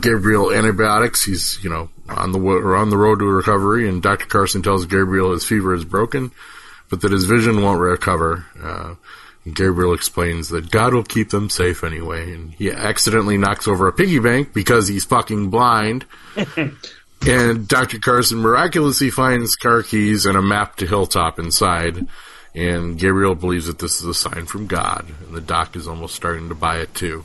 [SPEAKER 6] Gabriel antibiotics. He's you know on the or on the road to recovery, and Doctor Carson tells Gabriel his fever is broken, but that his vision won't recover. And Gabriel explains that God will keep them safe anyway, and he accidentally knocks over a piggy bank because he's fucking blind. and Doctor Carson miraculously finds car keys and a map to Hilltop inside. And Gabriel believes that this is a sign from God, and the doc is almost starting to buy it too.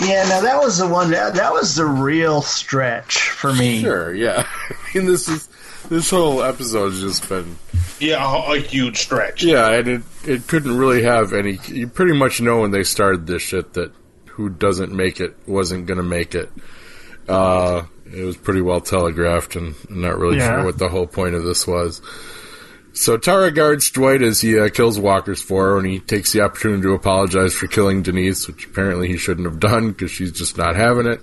[SPEAKER 5] Yeah, now that was the one that, that was the real stretch for me.
[SPEAKER 6] Sure, yeah. I mean, this is this whole episode has just been
[SPEAKER 7] Yeah, a, a huge stretch.
[SPEAKER 6] yeah, and it it couldn't really have any. You pretty much know when they started this shit that who doesn't make it wasn't going to make it. Uh, it was pretty well telegraphed, and I'm not really
[SPEAKER 5] Yeah.
[SPEAKER 6] sure what the whole point of this was. So Tara guards Dwight as he uh, kills walkers for her, and he takes the opportunity to apologize for killing Denise, which apparently he shouldn't have done because she's just not having it.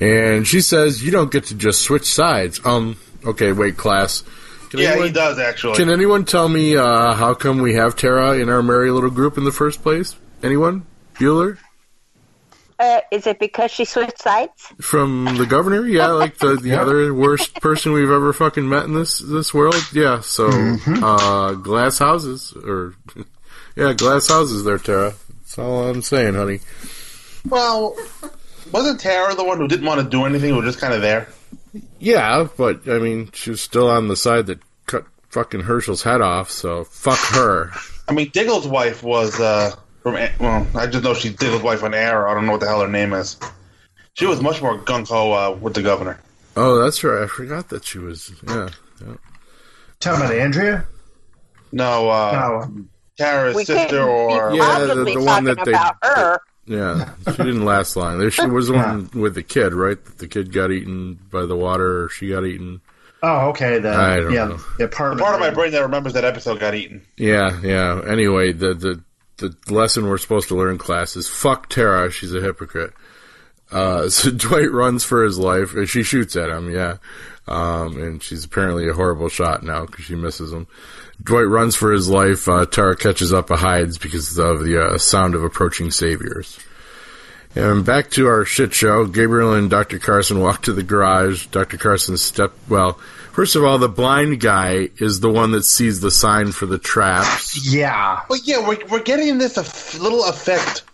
[SPEAKER 6] And she says, "You don't get to just switch sides." Um, okay, wait, class. Can
[SPEAKER 7] Yeah,
[SPEAKER 6] anyone-
[SPEAKER 7] he does actually.
[SPEAKER 6] Can anyone tell me uh, how come we have Tara in our merry little group in the first place? Anyone? Bueller?
[SPEAKER 8] Uh, is it because she switched sides?
[SPEAKER 6] From the governor? Yeah, like the, the other worst person we've ever fucking met in this this world? Yeah, so uh, glass houses or yeah, glass houses there, Tara. That's all I'm saying, honey.
[SPEAKER 7] well, wasn't Tara the one who didn't want to do anything? Who was just kind of there?
[SPEAKER 6] Yeah, but I mean, she was still on the side that cut fucking Hershel's head off, so fuck her.
[SPEAKER 7] I mean, Diggle's wife was uh, from. Well, I just know she's Diggle's wife on Arrow. I don't know what the hell her name is. She was much more gung ho uh, with the governor.
[SPEAKER 6] Oh, that's right. I forgot that she was. Yeah. yeah.
[SPEAKER 5] Talking about Andrea?
[SPEAKER 7] No, uh,
[SPEAKER 5] Oh,
[SPEAKER 7] Tara's
[SPEAKER 8] We
[SPEAKER 7] sister or
[SPEAKER 6] Yeah, the- the one
[SPEAKER 8] talking
[SPEAKER 6] that they-
[SPEAKER 8] about her.
[SPEAKER 6] Yeah, she didn't last long. There she was one with the kid, right? The kid got eaten by the water, or she got eaten.
[SPEAKER 5] oh, okay. The
[SPEAKER 6] I don't
[SPEAKER 5] yeah,
[SPEAKER 6] know.
[SPEAKER 5] the apartment.
[SPEAKER 7] part of my brain that remembers that episode got eaten.
[SPEAKER 6] Yeah, yeah. Anyway, the the the lesson we're supposed to learn in class is fuck Tara. She's a hypocrite. Uh, so Dwight runs for his life. She shoots at him, yeah. Um, and she's apparently a horrible shot now because she misses him. Dwight runs for his life. Uh, Tara catches up and hides because of the uh, sound of approaching saviors. And back to our shit show. Gabriel and Dr. Carson walk to the garage. Dr. Carson step. Well, first of all, the blind guy is the one that sees the sign for the traps.
[SPEAKER 5] Yeah.
[SPEAKER 7] But yeah, we're, we're getting this a little effect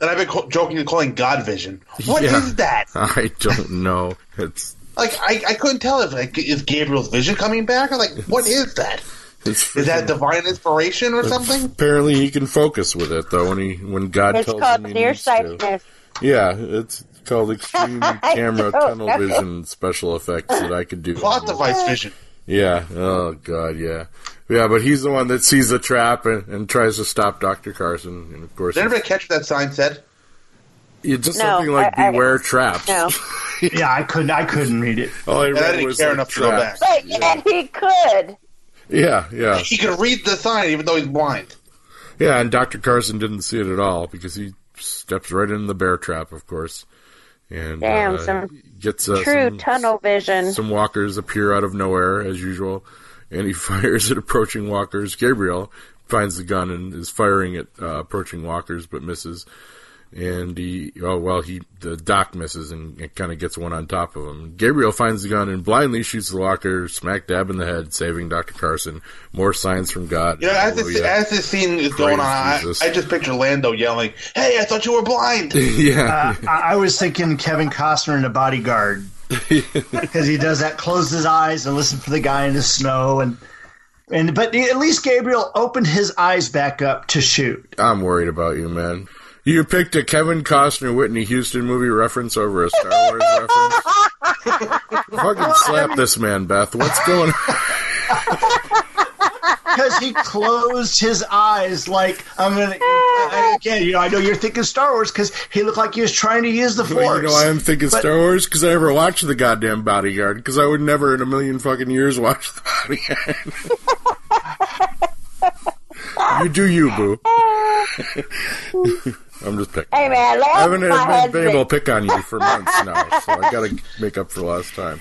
[SPEAKER 7] that I've been co- joking and calling God vision. What is
[SPEAKER 6] Yeah.
[SPEAKER 7] that?
[SPEAKER 6] I don't know. It's
[SPEAKER 7] Like I, I couldn't tell if like is Gabriel's vision coming back or like what is that?
[SPEAKER 6] it's
[SPEAKER 7] Is that divine inspiration or something?
[SPEAKER 6] apparently he can focus with it though when he when God
[SPEAKER 8] It's
[SPEAKER 6] tells
[SPEAKER 8] called
[SPEAKER 6] him he needs to. Yeah, it's called extreme camera tunnel
[SPEAKER 8] know.
[SPEAKER 6] vision special effects that I could do.
[SPEAKER 7] Plot device vision.
[SPEAKER 6] Yeah. Oh God. Yeah. Yeah. But he's the one that sees the trap and, and tries to stop Doctor Carson. And of course,
[SPEAKER 7] Did anybody catch what that sign said?
[SPEAKER 6] It's just
[SPEAKER 8] No,
[SPEAKER 6] something like
[SPEAKER 8] I- I-
[SPEAKER 6] "Beware traps."
[SPEAKER 8] No.
[SPEAKER 5] Yeah, I couldn't. I couldn't read it.
[SPEAKER 6] All I
[SPEAKER 7] And I
[SPEAKER 6] read
[SPEAKER 7] didn't
[SPEAKER 6] was
[SPEAKER 7] care
[SPEAKER 6] like,
[SPEAKER 7] enough to go back.
[SPEAKER 8] But yet he could.
[SPEAKER 6] Yeah. Yeah.
[SPEAKER 7] He could read the sign even though he's blind.
[SPEAKER 6] Yeah. And Doctor Carson didn't see it at all because he steps right into the bear trap, of course, and
[SPEAKER 8] Damn,
[SPEAKER 6] uh,
[SPEAKER 8] some
[SPEAKER 6] gets uh,
[SPEAKER 8] True
[SPEAKER 6] some-
[SPEAKER 8] tunnel vision.
[SPEAKER 6] Some walkers appear out of nowhere, as usual, and he fires at approaching walkers. Gabriel finds the gun and is firing at uh, approaching walkers, but misses. And he, oh well, he the doc misses and it kind of gets one on top of him. Gabriel finds the gun and blindly shoots the locker smack dab in the head, saving Doctor Carson. More signs from God.
[SPEAKER 7] You know, as
[SPEAKER 6] Oh,
[SPEAKER 7] this,
[SPEAKER 6] yeah.
[SPEAKER 7] as this scene is going on, I, I just picture Lando yelling, "Hey, I thought you were blind."
[SPEAKER 6] yeah,
[SPEAKER 5] Uh, I, I was thinking Kevin Costner in a bodyguard because he does that, close his eyes and listen for the guy in the snow, and and but at least Gabriel opened his eyes back up to shoot.
[SPEAKER 6] I'm worried about you, man. You picked a Kevin Costner Whitney Houston movie reference over a Star Wars reference. Fucking slap this man, Beth. What's going on?
[SPEAKER 5] because he closed his eyes like I'm gonna. I, again, you know, I know you're thinking Star Wars because he looked like he was trying to use the force.
[SPEAKER 6] You know, I am thinking
[SPEAKER 5] But-
[SPEAKER 6] Star Wars because I never watched the goddamn Bodyguard because I would never in a million fucking years watch the Bodyguard. you do you, boo. I'm just picking.
[SPEAKER 8] Hey man,
[SPEAKER 6] I haven't
[SPEAKER 8] my
[SPEAKER 6] been,
[SPEAKER 8] husband.
[SPEAKER 6] been able to pick on you for months now, so I gotta make up for last time.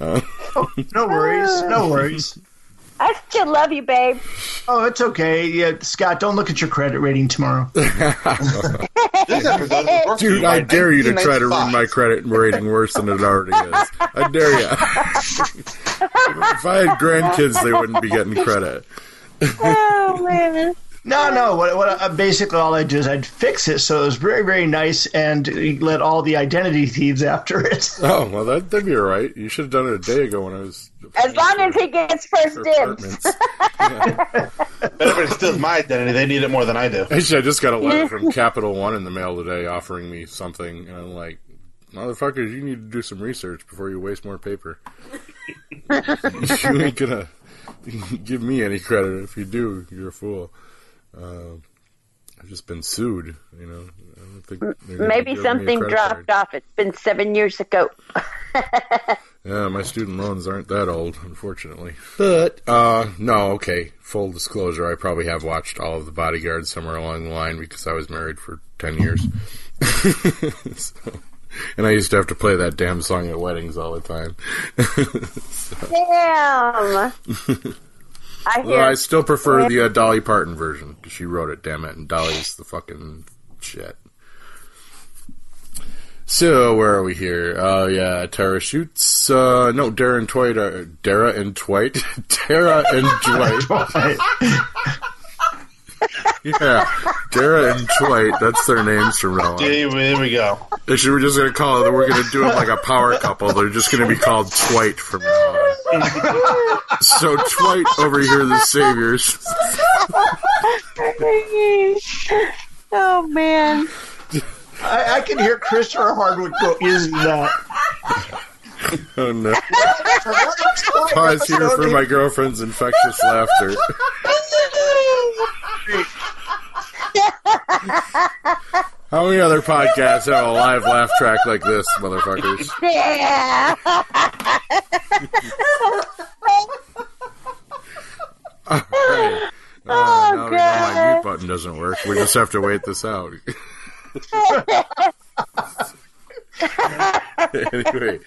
[SPEAKER 6] Uh,
[SPEAKER 5] No worries, no worries.
[SPEAKER 8] I still love you, babe.
[SPEAKER 5] Oh, it's okay. Yeah, Scott, don't look at your credit rating tomorrow.
[SPEAKER 7] This episode is brought to
[SPEAKER 6] Dude, I dare you to try to ruin my credit rating worse than it already is. I dare you. if I had grandkids, they wouldn't be getting credit.
[SPEAKER 8] Oh man.
[SPEAKER 5] No, no. What, what uh, basically all I do is I'd fix it so it was very, very nice, and let all the identity thieves after it.
[SPEAKER 6] Oh, well, that, that'd be all right. You should have done it a day ago when I was.
[SPEAKER 8] As long as he gets first
[SPEAKER 6] for
[SPEAKER 8] dibs.
[SPEAKER 6] apartments.
[SPEAKER 7] If anybody steals my identity, they need it more than I do.
[SPEAKER 6] Actually, I just got a letter from Capital One in the mail today offering me something, and I'm like, motherfuckers, you need to do some research before you waste more paper. you ain't gonna give me any credit. If you do, you're a fool. Um I've just been sued, you know. I don't think
[SPEAKER 8] Maybe
[SPEAKER 6] give me a
[SPEAKER 8] something dropped
[SPEAKER 6] card.
[SPEAKER 8] off. It's been seven years ago.
[SPEAKER 6] Yeah, my student loans aren't that old, unfortunately. But uh no, okay. Full disclosure, I probably have watched all of the bodyguards somewhere along the line because I was married for ten years. So- and I used to have to play that damn song at weddings all the time.
[SPEAKER 8] Damn. I hear.
[SPEAKER 6] well, I still prefer the uh, Dolly Parton version because she wrote it. Damn it, and Dolly's the fucking shit. So where are we here? Oh yeah, Tara shoots. Uh, no, Dara and Twite. Are, Dara and Twite. Tara and Dwight. Yeah, Dara and Twite. That's their names from now on.
[SPEAKER 7] Here, here we go.
[SPEAKER 6] Actually, we're just gonna call it. We're gonna do it like a power couple. They're just gonna be called Twite from now on. So Twite over here, the saviors.
[SPEAKER 8] oh man.
[SPEAKER 5] I, I can hear Christopher Hardwick go, "Is that?"
[SPEAKER 6] Oh no! Pause here for my girlfriend's infectious laughter. How many other podcasts have a live laugh track like this, motherfuckers?
[SPEAKER 8] Yeah.
[SPEAKER 6] Uh,
[SPEAKER 8] Oh,
[SPEAKER 6] now we know my mute button doesn't work. We just have to wait this out. anyway,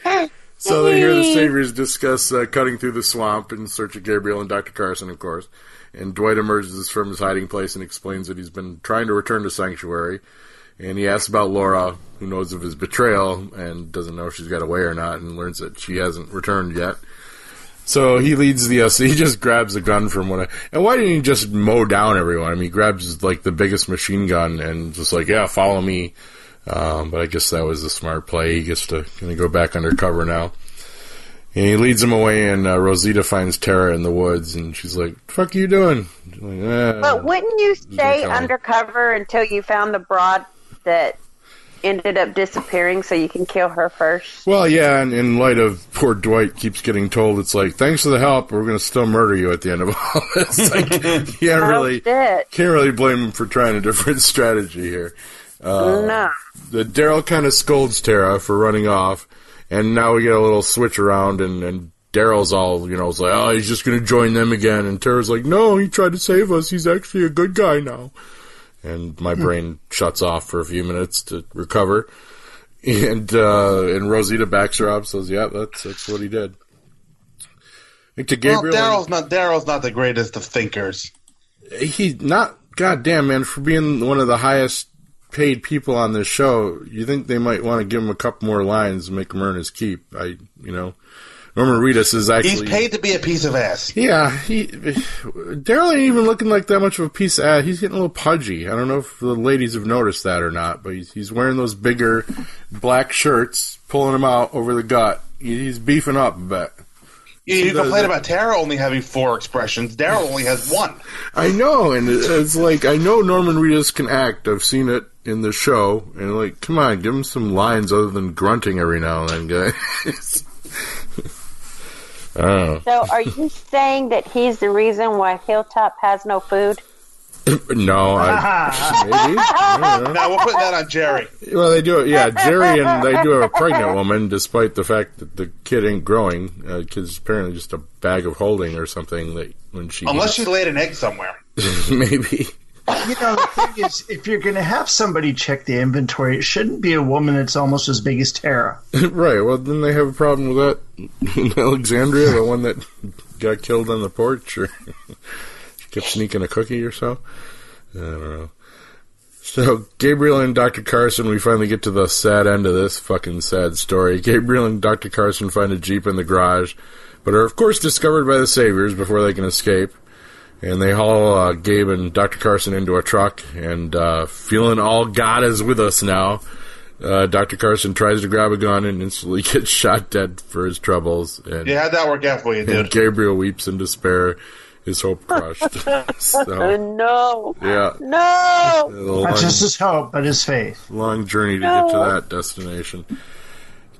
[SPEAKER 6] so they hear the Saviors discuss uh, cutting through the swamp in search of Gabriel and Dr. Carson, of course. And Dwight emerges from his hiding place and explains that he's been trying to return to Sanctuary. and he asks about Laura, who knows of his betrayal and doesn't know if she's got away or not, and learns that she hasn't returned yet. So he leads the. Uh, so he just grabs a gun from one. And why didn't he just mow down everyone? I mean, he grabs like the biggest machine gun and just like, yeah, follow me. Um, but I guess that was a smart play. He gets to kind of go back undercover now. And he leads him away, and uh, Rosita finds Tara in the woods, and she's like, "Fuck you doing?" Like, "Eh."
[SPEAKER 8] But wouldn't you stay undercover until you found the broad that ended up disappearing so you can kill her first?
[SPEAKER 6] Well, yeah, and in light of poor Dwight keeps getting told, it's like, thanks for the help, we're going to still murder you at the end of all this. like, can't
[SPEAKER 8] Oh,
[SPEAKER 6] really,
[SPEAKER 8] shit.
[SPEAKER 6] can't really blame him for trying a different strategy here. Uh,
[SPEAKER 8] no.
[SPEAKER 6] the Daryl kind of scolds Tara for running off, and now we get a little switch around, and, and Daryl's all, you know, is like, oh, he's just going to join them again, and Tara's like, no, he tried to save us, he's actually a good guy now. And my brain shuts off for a few minutes to recover. And uh, and Rosita backs her up, says, "Yeah, that's that's what he did." And to
[SPEAKER 7] Well,
[SPEAKER 6] Gabriel,
[SPEAKER 7] Daryl's not Daryl's not the greatest of thinkers.
[SPEAKER 6] he's not. goddamn man, for being one of the highest paid people on this show, you think they might want to give him a couple more lines and make him earn his keep? I, you know, Norman Reedus is actually
[SPEAKER 7] He's paid to be a piece of ass.
[SPEAKER 6] Yeah, he Daryl ain't even looking like that much of a piece of ass. He's getting a little pudgy. I don't know if the ladies have noticed that or not, but he's, he's wearing those bigger black shirts, pulling them out over the gut. He's beefing up a bit.
[SPEAKER 7] You, you complain about Tara only having four expressions. Daryl only has one.
[SPEAKER 6] I know, and it- it's like I know Norman Reedus can act. I've seen it in the show, and like, come on, give him some lines other than grunting every now and then, guys. I don't know.
[SPEAKER 8] So, are you saying that he's the reason why Hilltop has no food?
[SPEAKER 6] No, I, maybe. I.
[SPEAKER 7] Now we'll put that on Jerry.
[SPEAKER 6] Well, they do it. Yeah, Jerry and they do have a pregnant woman, despite the fact that the kid ain't growing. Uh, kid's apparently just a bag of holding or something. That when she
[SPEAKER 7] Unless she laid an egg somewhere.
[SPEAKER 6] maybe.
[SPEAKER 5] You know, the thing is, if you're going to have somebody check the inventory, it shouldn't be a woman that's almost as big as Tara.
[SPEAKER 6] right. Well, then they have a problem with that. in Alexandria, the one that got killed on the porch, or she kept sneaking a cookie or so. I don't know. So Gabriel and Dr. Carson, we finally get to the sad end of this fucking sad story. Gabriel and Dr. Carson find a jeep in the garage, but are of course discovered by the saviors before they can escape. And they haul uh, Gabe and Dr. Carson into a truck, and uh, feeling all God is with us now, uh, Dr. Carson tries to grab a gun and instantly gets shot dead for his troubles. And,
[SPEAKER 7] Yeah, how'd that work out for you, dude?
[SPEAKER 6] Gabriel weeps in despair, his hope crushed. so,
[SPEAKER 8] no,
[SPEAKER 6] yeah,
[SPEAKER 8] no.
[SPEAKER 6] a
[SPEAKER 5] Not just his hope, but his faith.
[SPEAKER 6] long journey to get to that destination.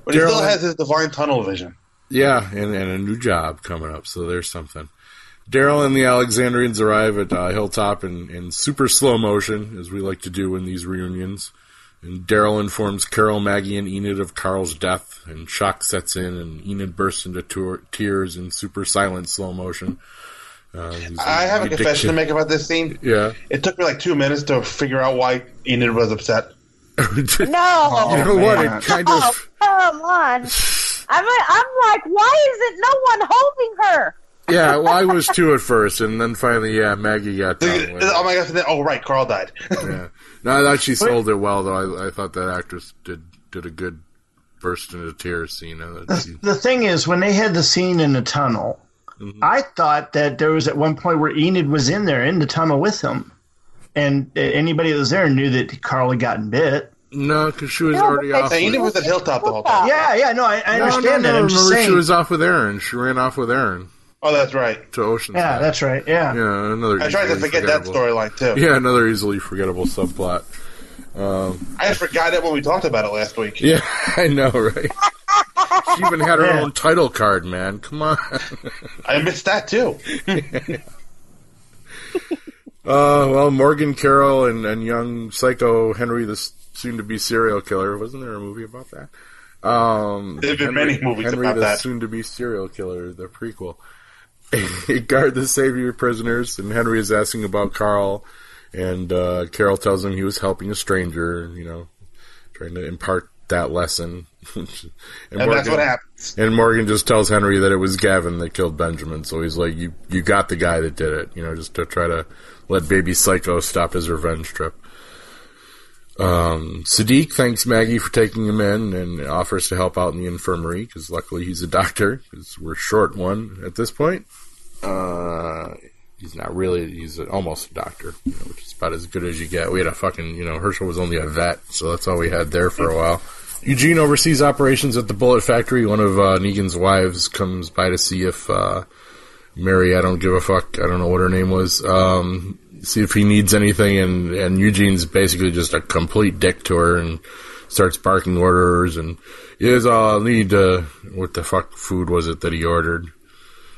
[SPEAKER 7] But he
[SPEAKER 6] Daryl-
[SPEAKER 7] still has his divine tunnel vision.
[SPEAKER 6] Yeah, and, and a new job coming up, so there's something. Daryl and the Alexandrians arrive at uh, Hilltop in, in super slow motion, as we like to do in these reunions. And Daryl informs Carol, Maggie, and Enid of Carl's death, and shock sets in, and Enid bursts into tour- tears in super silent slow motion. Uh,
[SPEAKER 7] I have a
[SPEAKER 6] he
[SPEAKER 7] confession to make about this scene.
[SPEAKER 6] Yeah.
[SPEAKER 7] It took me like two minutes to figure out why Enid was upset.
[SPEAKER 8] No.
[SPEAKER 6] you know what?
[SPEAKER 7] man.
[SPEAKER 6] It kind
[SPEAKER 8] Oh,
[SPEAKER 6] of.
[SPEAKER 8] come on. I'm, I'm like, why isn't no one holding her?
[SPEAKER 6] Yeah, well, I was too at first, and then finally, yeah, Maggie got done.
[SPEAKER 7] Oh my god! Oh right, Carl died.
[SPEAKER 6] Yeah. No, I thought she sold it well, though. I, I thought that actress did did a good burst into tears scene. I
[SPEAKER 5] The, the thing is, when they had the scene in the tunnel, I thought that there was at one point where Enid was in there in the tunnel with him, and uh, anybody that was there knew that Carl had gotten bit.
[SPEAKER 6] No, because she was
[SPEAKER 8] No,
[SPEAKER 6] already
[SPEAKER 8] but
[SPEAKER 6] off.
[SPEAKER 8] they-
[SPEAKER 7] Hey,
[SPEAKER 6] With,
[SPEAKER 7] Enid was at Hilltop the whole time.
[SPEAKER 5] Yeah, yeah, no, I, I
[SPEAKER 6] no,
[SPEAKER 5] understand
[SPEAKER 6] no,
[SPEAKER 5] that. I'm just
[SPEAKER 6] remember
[SPEAKER 5] saying.
[SPEAKER 6] she was off with Aaron. She ran off with Aaron
[SPEAKER 7] Oh, that's right.
[SPEAKER 6] to Oceanside.
[SPEAKER 5] yeah, that's right. Yeah.
[SPEAKER 6] yeah, another.
[SPEAKER 7] I tried to forget that storyline too.
[SPEAKER 6] Yeah, another easily forgettable subplot. Um,
[SPEAKER 7] I forgot it when we talked about it last week.
[SPEAKER 6] yeah, I know, right? she even had her
[SPEAKER 5] Yeah.
[SPEAKER 6] own title card, man. Come on.
[SPEAKER 7] I missed that too.
[SPEAKER 6] Uh, well, Morgan Carol and, and young psycho Henry, the soon-to-be serial killer. Wasn't there a movie about that? Um,
[SPEAKER 7] There've been many movies
[SPEAKER 6] Henry,
[SPEAKER 7] about
[SPEAKER 6] the
[SPEAKER 7] that.
[SPEAKER 6] soon-to-be serial killer, the prequel. guard the savior prisoners, and Henry is asking about Carl, and uh, Carol tells him he was helping a stranger, you know, trying to impart that lesson. and,
[SPEAKER 7] And that's what happens.
[SPEAKER 6] and Morgan just tells Henry that it was Gavin that killed Benjamin. So he's like, "You, you got the guy that did it." You know, just to try to let Baby Psycho stop his revenge trip. Um, Siddiq thanks Maggie for taking him in and offers to help out in the infirmary because luckily he's a doctor because we're short one at this point. Uh, he's not really, he's almost a doctor, you know, which is about as good as you get. We had a fucking, you know, Hershel was only a vet, so that's all we had there for a while. Eugene oversees operations at the bullet factory. One of uh, Negan's wives comes by to see if uh, Mary, I don't give a fuck, I don't know what her name was, um, see if he needs anything, and, and Eugene's basically just a complete dick to her and starts barking orders, and yes, I'll need, uh, what the fuck food was it that he ordered?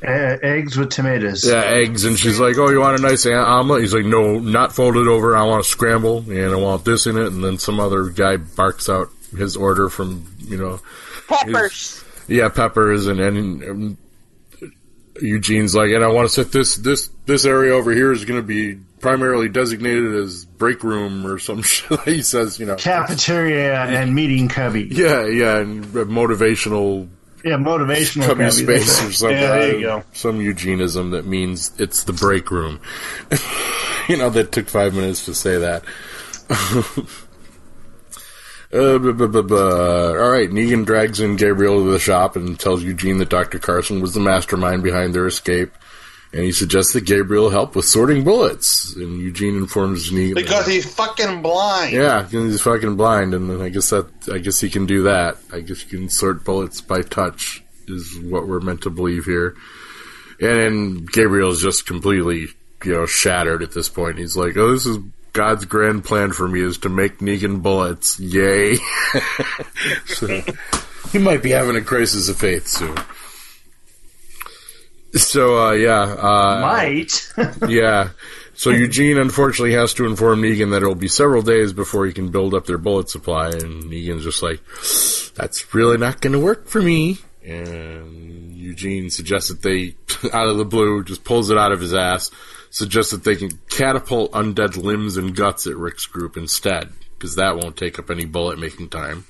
[SPEAKER 5] Uh, eggs with tomatoes.
[SPEAKER 6] Yeah, eggs, and she's like, "Oh, you want a nice a- omelet?" He's like, "No, not folded over. I want a scramble, and I want this in it." And then some other guy barks out his order from you know,
[SPEAKER 8] Peppers.
[SPEAKER 6] yeah, peppers, and and um, Eugene's like, "And I want to set this this this area over here is going to be primarily designated as break room or some shit." he says, you know,
[SPEAKER 5] Cafeteria and meeting cubby.
[SPEAKER 6] yeah, yeah, and motivational
[SPEAKER 5] Yeah, motivational
[SPEAKER 6] space or something.
[SPEAKER 7] Yeah, there you go.
[SPEAKER 6] Some Eugenism that means it's the break room. you know, that took five minutes to say that. Uh, buh, buh, buh. All right, Negan drags in Gabriel to the shop and tells Eugene that Dr. Carson was the mastermind behind their escape. And he suggests that Gabriel help with sorting bullets. And Eugene informs Negan.
[SPEAKER 7] Because he's fucking blind.
[SPEAKER 6] Yeah, he's fucking blind, and then I guess that I guess he can do that. I guess you can sort bullets by touch, is what we're meant to believe here. And Gabriel's just completely, you know, shattered at this point. He's like, "Oh, this is God's grand plan for me is to make Negan bullets. Yay!" so, he might be having a crisis of faith soon. So, uh, yeah, uh,
[SPEAKER 5] Might.
[SPEAKER 6] yeah. So Eugene unfortunately has to inform Negan that it'll be several days before he can build up their bullet supply, and Negan's just like, "That's really not going to work for me." And Eugene suggests that they, out of the blue, just pulls it out of his ass, suggests that they can catapult undead limbs and guts at Rick's group instead, because that won't take up any bullet making time.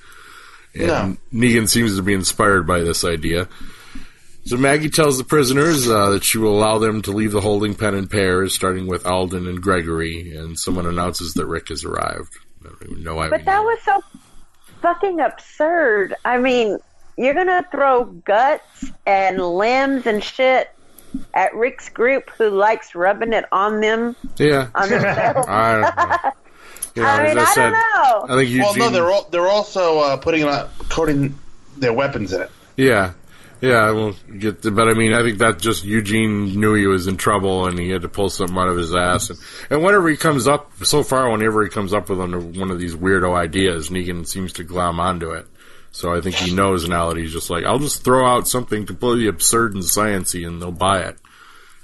[SPEAKER 6] And Negan seems to be inspired by this idea. So Maggie tells the prisoners uh, that she will allow them to leave the holding pen in pairs, starting with Alden and Gregory, and someone announces that Rick has arrived. I don't even know why.
[SPEAKER 8] But that was so fucking absurd. I mean, you're gonna throw guts and limbs and shit at Rick's group who likes rubbing it on them
[SPEAKER 6] yeah.
[SPEAKER 8] on themselves.
[SPEAKER 6] I don't know. You know,
[SPEAKER 8] I mean,
[SPEAKER 6] as
[SPEAKER 8] I,
[SPEAKER 6] said,
[SPEAKER 8] don't know.
[SPEAKER 6] I think Eugene.
[SPEAKER 7] Well, no, they're all, they're also uh, putting uh, coating their weapons in it.
[SPEAKER 6] Yeah, yeah. Well, get the, but I mean, I think that just Eugene knew he was in trouble and he had to pull something out of his ass. And, and whenever he comes up, so far, whenever he comes up with one of these weirdo ideas, Negan seems to glom onto it. So I think he knows now that he's just like, I'll just throw out something completely absurd and sciency, and they'll buy it.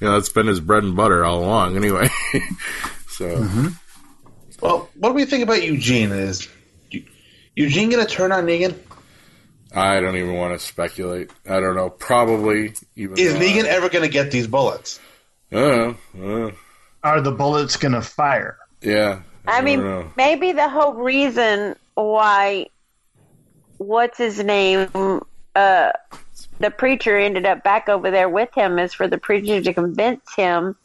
[SPEAKER 6] You know, that's been his bread and butter all along, anyway. so. Mm-hmm.
[SPEAKER 7] Well, what do we think about Eugene? Is Eugene going to turn on Negan?
[SPEAKER 6] I don't even want to speculate. I don't know. Probably even.
[SPEAKER 7] Is
[SPEAKER 6] though
[SPEAKER 7] Negan
[SPEAKER 6] I-
[SPEAKER 7] ever going to get these bullets?
[SPEAKER 6] I don't know. Uh,
[SPEAKER 5] Are the bullets going to fire?
[SPEAKER 6] yeah.
[SPEAKER 8] I
[SPEAKER 6] don't
[SPEAKER 8] mean,
[SPEAKER 6] know.
[SPEAKER 8] maybe the whole reason why what's his name, uh, the preacher ended up back over there with him is for the preacher to convince him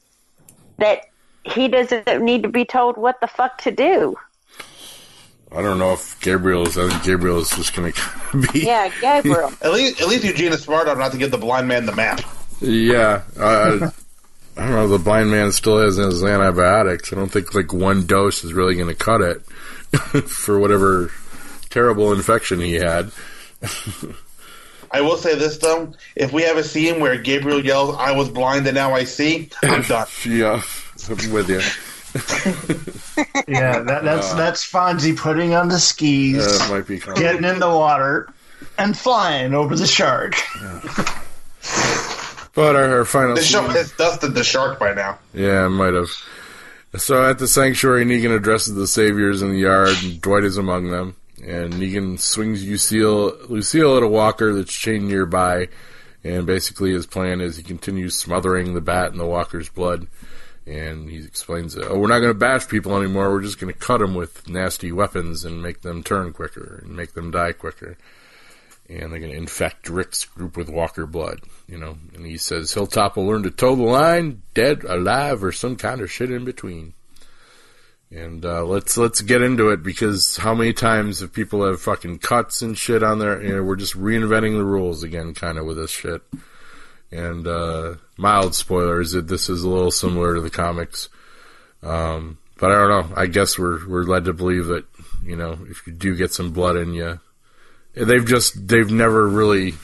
[SPEAKER 8] that he doesn't need to be told what the fuck to do.
[SPEAKER 6] I don't know if Gabriel is. I think Gabriel is just going to be.
[SPEAKER 8] Yeah, Gabriel.
[SPEAKER 7] At least, at least Eugene is smart enough not to give the blind man the map.
[SPEAKER 6] Yeah. Uh, I don't know. The blind man still has his antibiotics. I don't think like one dose is really going to cut it for whatever terrible infection he had.
[SPEAKER 7] I will say this though: if we have a scene where Gabriel yells, "I was blind and now I see," I'm done.
[SPEAKER 6] Yeah, I'm with you.
[SPEAKER 5] Yeah, that, that's that's Fonzie putting on the skis,
[SPEAKER 6] Uh, might be. coming.
[SPEAKER 5] getting in the water, and flying over the shark.
[SPEAKER 6] But our, our final.
[SPEAKER 7] The show has dusted the shark by now.
[SPEAKER 6] Yeah, it might have. So at the sanctuary, Negan addresses the saviors in the yard, and Dwight is among them. And Negan swings Lucille, Lucille at a walker that's chained nearby, and basically his plan is he continues smothering the bat in the walker's blood. And he explains, that, "Oh, we're not going to bash people anymore. We're just going to cut them with nasty weapons and make them turn quicker and make them die quicker." and they're going to infect Rick's group with Walker blood, you know. And he says Hilltop will learn to toe the line, dead, alive, or some kind of shit in between. And uh, let's let's get into it because how many times have people have fucking cuts and shit on there? You know, we're just reinventing the rules again, kind of with this shit. And uh, mild spoilers that this is a little similar to the comics, um, but I don't know. I guess we're we're led to believe that you know if you do get some blood in you, they've just they've never really.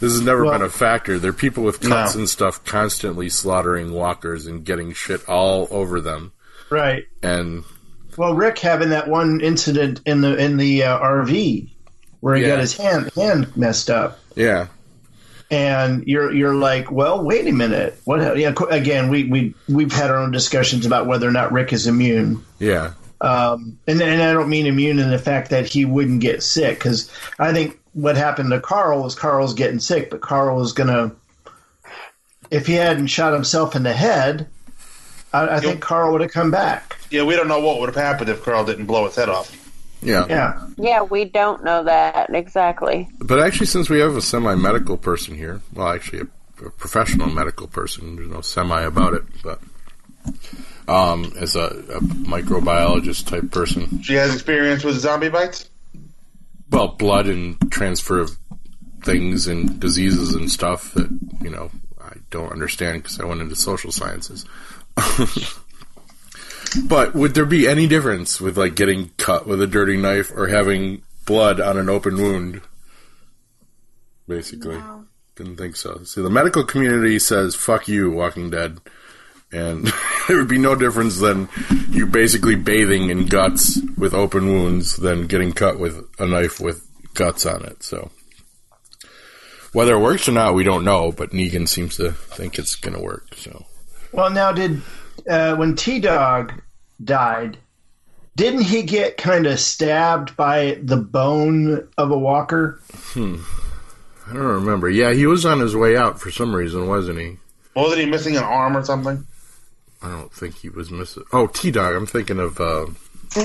[SPEAKER 6] This has never
[SPEAKER 5] Well-
[SPEAKER 6] been a factor. They're people with cuts
[SPEAKER 7] No.
[SPEAKER 6] and stuff constantly slaughtering walkers and getting shit all over them.
[SPEAKER 5] Right.
[SPEAKER 6] And
[SPEAKER 5] Well, Rick having that one incident in the in the uh, RV where he
[SPEAKER 6] Yeah.
[SPEAKER 5] got his hand hand messed up,
[SPEAKER 6] yeah,
[SPEAKER 5] and you're you're like, well, wait a minute, what? Yeah, again, we we we've had our own discussions about whether or not Rick is immune.
[SPEAKER 6] yeah,
[SPEAKER 5] Um, and, and I don't mean immune in the fact that he wouldn't get sick, because I think what happened to Carl was Carl's getting sick, but Carl was gonna, if he hadn't shot himself in the head, I, I think Carl would have come back.
[SPEAKER 7] Yeah, we don't know what would have happened if Carl didn't blow his head off.
[SPEAKER 6] Yeah.
[SPEAKER 5] Yeah,
[SPEAKER 8] Yeah, we don't know that exactly.
[SPEAKER 6] But actually, since we have a semi-medical person here, well, actually a, a professional medical person, there's no semi about it, but um, as a, a microbiologist type person,
[SPEAKER 7] She has experience with zombie bites.
[SPEAKER 6] well, blood and transfer of things and diseases and stuff that you know I don't understand because I went into social sciences. but would there be any difference with like getting cut with a dirty knife or having blood on an open wound? Basically, didn't think so. See, the medical community says "fuck you, Walking Dead," and there would be no difference than you basically bathing in guts with open wounds than getting cut with a knife with guts on it. So whether it works or not, we don't know. But Negan seems to think it's going to work. So
[SPEAKER 5] Well, now did uh, when T Dog died, didn't he get kind of stabbed by the bone of a walker?
[SPEAKER 6] I don't remember. Yeah, he was on his way out for some reason, wasn't he?
[SPEAKER 7] Wasn't he missing an arm or something?
[SPEAKER 6] I don't think he was missing. Oh, T Dog. I'm thinking of. Uh,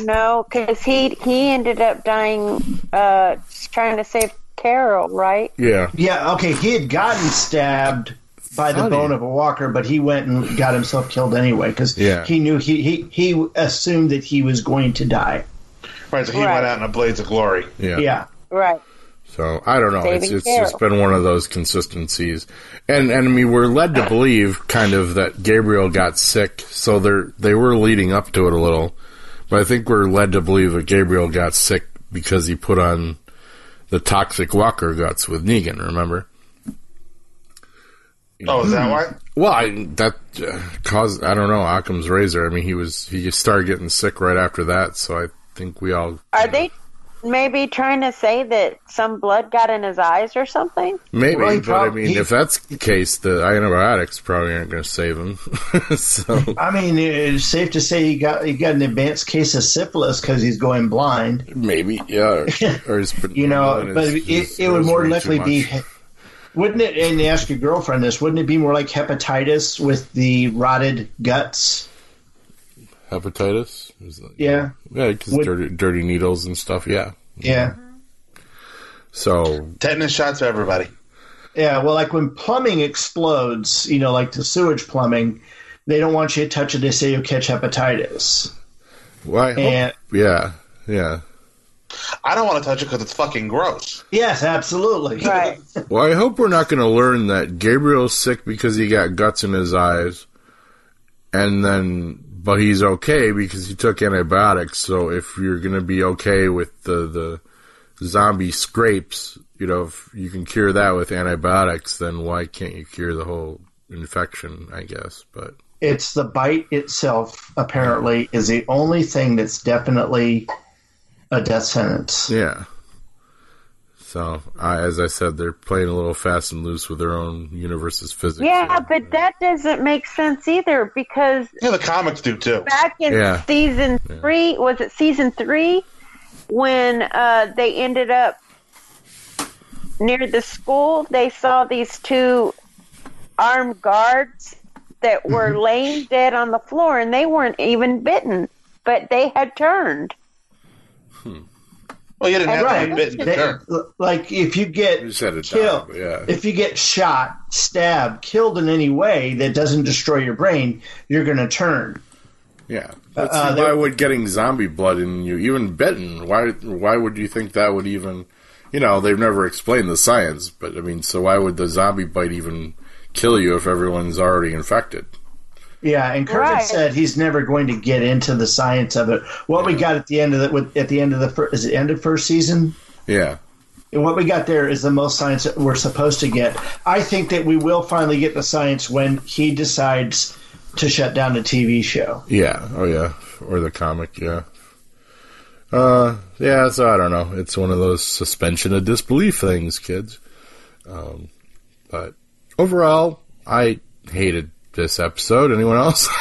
[SPEAKER 8] No, because he he ended up dying uh, trying to save Carol, right?
[SPEAKER 6] yeah,
[SPEAKER 5] Yeah, okay, he had gotten stabbed by the
[SPEAKER 6] Thought
[SPEAKER 5] bone of a walker, but he went and got himself killed anyway because
[SPEAKER 6] Yeah.
[SPEAKER 5] he knew he, he he assumed that he was going to die.
[SPEAKER 7] Right, so he
[SPEAKER 8] Right.
[SPEAKER 7] went out in a blaze of glory.
[SPEAKER 6] yeah.
[SPEAKER 5] Yeah.
[SPEAKER 8] Right.
[SPEAKER 6] So I don't know. It's
[SPEAKER 8] Saving
[SPEAKER 6] it's just
[SPEAKER 8] Carol.
[SPEAKER 6] been one of those consistencies, and and I mean we're led to believe kind of that Gabriel got sick, so they're they were leading up to it a little, but I think we're led to believe that Gabriel got sick because he put on the toxic walker guts with Negan. Remember?
[SPEAKER 7] Oh, is that why?
[SPEAKER 6] Well, I, that uh, caused I don't know Occam's razor. I mean, he was he started getting sick right after that, so I think we all
[SPEAKER 8] Are they maybe trying to say that some blood got in his eyes or something?
[SPEAKER 6] Maybe,
[SPEAKER 5] Well, he
[SPEAKER 6] but I mean,
[SPEAKER 5] he-
[SPEAKER 6] if that's the case, the antibiotics probably aren't going to save him. so
[SPEAKER 5] I mean, it's safe to say he got he got an advanced case of syphilis because he's going blind.
[SPEAKER 6] maybe, yeah, or, or he's been,
[SPEAKER 5] You know,
[SPEAKER 6] his-
[SPEAKER 5] but it,
[SPEAKER 6] his
[SPEAKER 5] it would more likely be.
[SPEAKER 6] Much.
[SPEAKER 5] Wouldn't it? And ask your girlfriend this. Wouldn't it be more like hepatitis with the rotted guts?
[SPEAKER 6] hepatitis. Is that-
[SPEAKER 5] Yeah.
[SPEAKER 6] yeah, because
[SPEAKER 5] Would-
[SPEAKER 6] dirty, dirty needles and stuff. Yeah,
[SPEAKER 5] Yeah. Mm-hmm.
[SPEAKER 6] so
[SPEAKER 7] Tetanus shots for everybody.
[SPEAKER 5] Yeah, well, like when plumbing explodes, you know, like the sewage plumbing, they don't want you to touch it. They say you'll catch hepatitis.
[SPEAKER 6] well,
[SPEAKER 5] And
[SPEAKER 6] yeah, yeah.
[SPEAKER 7] I don't want to touch it because it's fucking gross.
[SPEAKER 5] yes, absolutely.
[SPEAKER 8] Right.
[SPEAKER 6] Well, I hope we're not going to learn that Gabriel's sick because he got guts in his eyes, and then but he's okay because he took antibiotics. So if you're going to be okay with the the zombie scrapes, you know, if you can cure that with antibiotics, then why can't you cure the whole infection? I guess, but
[SPEAKER 5] It's the bite itself. Apparently, is the only thing that's definitely a death sentence.
[SPEAKER 6] yeah. So, I as I said, they're playing a little fast and loose with their own universe's physics.
[SPEAKER 8] Yeah,
[SPEAKER 6] here.
[SPEAKER 8] but that doesn't make sense either because
[SPEAKER 7] Yeah, the comics do too.
[SPEAKER 8] back in
[SPEAKER 6] Yeah.
[SPEAKER 8] season three, was it season three, when uh, they ended up near the school, they saw these two armed guards that were laying dead on the floor, and they weren't even bitten, but they had turned.
[SPEAKER 7] Well, you didn't have
[SPEAKER 5] Right.
[SPEAKER 7] to be bitten to
[SPEAKER 5] They- like if you get
[SPEAKER 6] You
[SPEAKER 5] killed,
[SPEAKER 6] down, yeah.
[SPEAKER 5] if you get shot, stabbed, killed in any way that doesn't destroy your brain, you're going to turn.
[SPEAKER 6] Yeah. But see,
[SPEAKER 5] Uh,
[SPEAKER 6] why would getting zombie blood in you, even bitten, why why would you think that would even, you know, they've never explained the science, but I mean, so why would the zombie bite even kill you if everyone's already infected?
[SPEAKER 5] Yeah, and Kirk
[SPEAKER 8] Right.
[SPEAKER 5] said he's never going to get into the science of it. What we got at the end of the with, at the end of the first, is it end of first season?
[SPEAKER 6] Yeah.
[SPEAKER 5] And what we got there is the most science that we're supposed to get. I think that we will finally get the science when he decides to shut down the TV show.
[SPEAKER 6] Yeah. Oh yeah. Or the comic, yeah. Uh, yeah, so I don't know. It's one of those suspension of disbelief things, kids. Um, but overall, I hated this episode. Anyone else?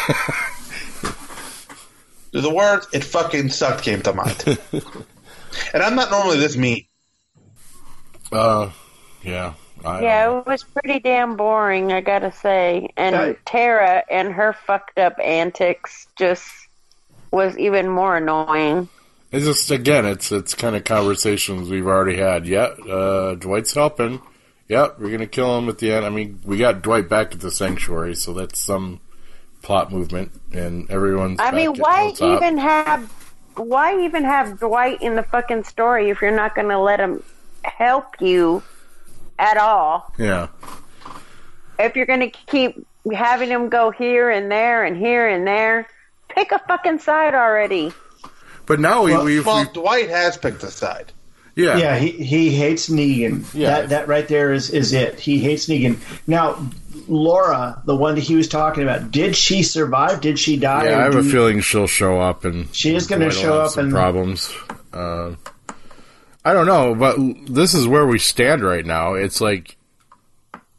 [SPEAKER 7] The word "it fucking sucked" came to mind. and I'm not normally this mean.
[SPEAKER 6] uh, yeah. I
[SPEAKER 8] Yeah, it was pretty damn boring, I gotta say. And
[SPEAKER 5] Okay.
[SPEAKER 8] Tara and her fucked up antics just was even more annoying.
[SPEAKER 6] It's just again, it's it's kind of conversations we've already had. Yeah, uh, Dwight's helping. Yep, we're gonna kill him at the end. I mean, we got Dwight back at the sanctuary, so that's some plot movement, and everyone's.
[SPEAKER 8] I
[SPEAKER 6] back
[SPEAKER 8] mean, why even have why even have Dwight in the fucking story if you're not going to let him help you at all?
[SPEAKER 6] Yeah,
[SPEAKER 8] If you're going to keep having him go here and there and here and there, pick a fucking side already.
[SPEAKER 6] but now we
[SPEAKER 5] Well-
[SPEAKER 6] we've,
[SPEAKER 7] Well,
[SPEAKER 6] we've
[SPEAKER 7] Dwight has picked a side.
[SPEAKER 6] Yeah
[SPEAKER 5] Yeah, he, he hates Negan.
[SPEAKER 6] Yeah.
[SPEAKER 5] That that right there is, is it. He hates Negan. Now, Laura, the one that he was talking about, did she survive? Did she die?
[SPEAKER 6] yeah. I have a
[SPEAKER 5] do-
[SPEAKER 6] feeling she'll show up and
[SPEAKER 5] She is gonna show up
[SPEAKER 6] some
[SPEAKER 5] and-
[SPEAKER 6] problems. Uh, I don't know, but this is where we stand right now. It's like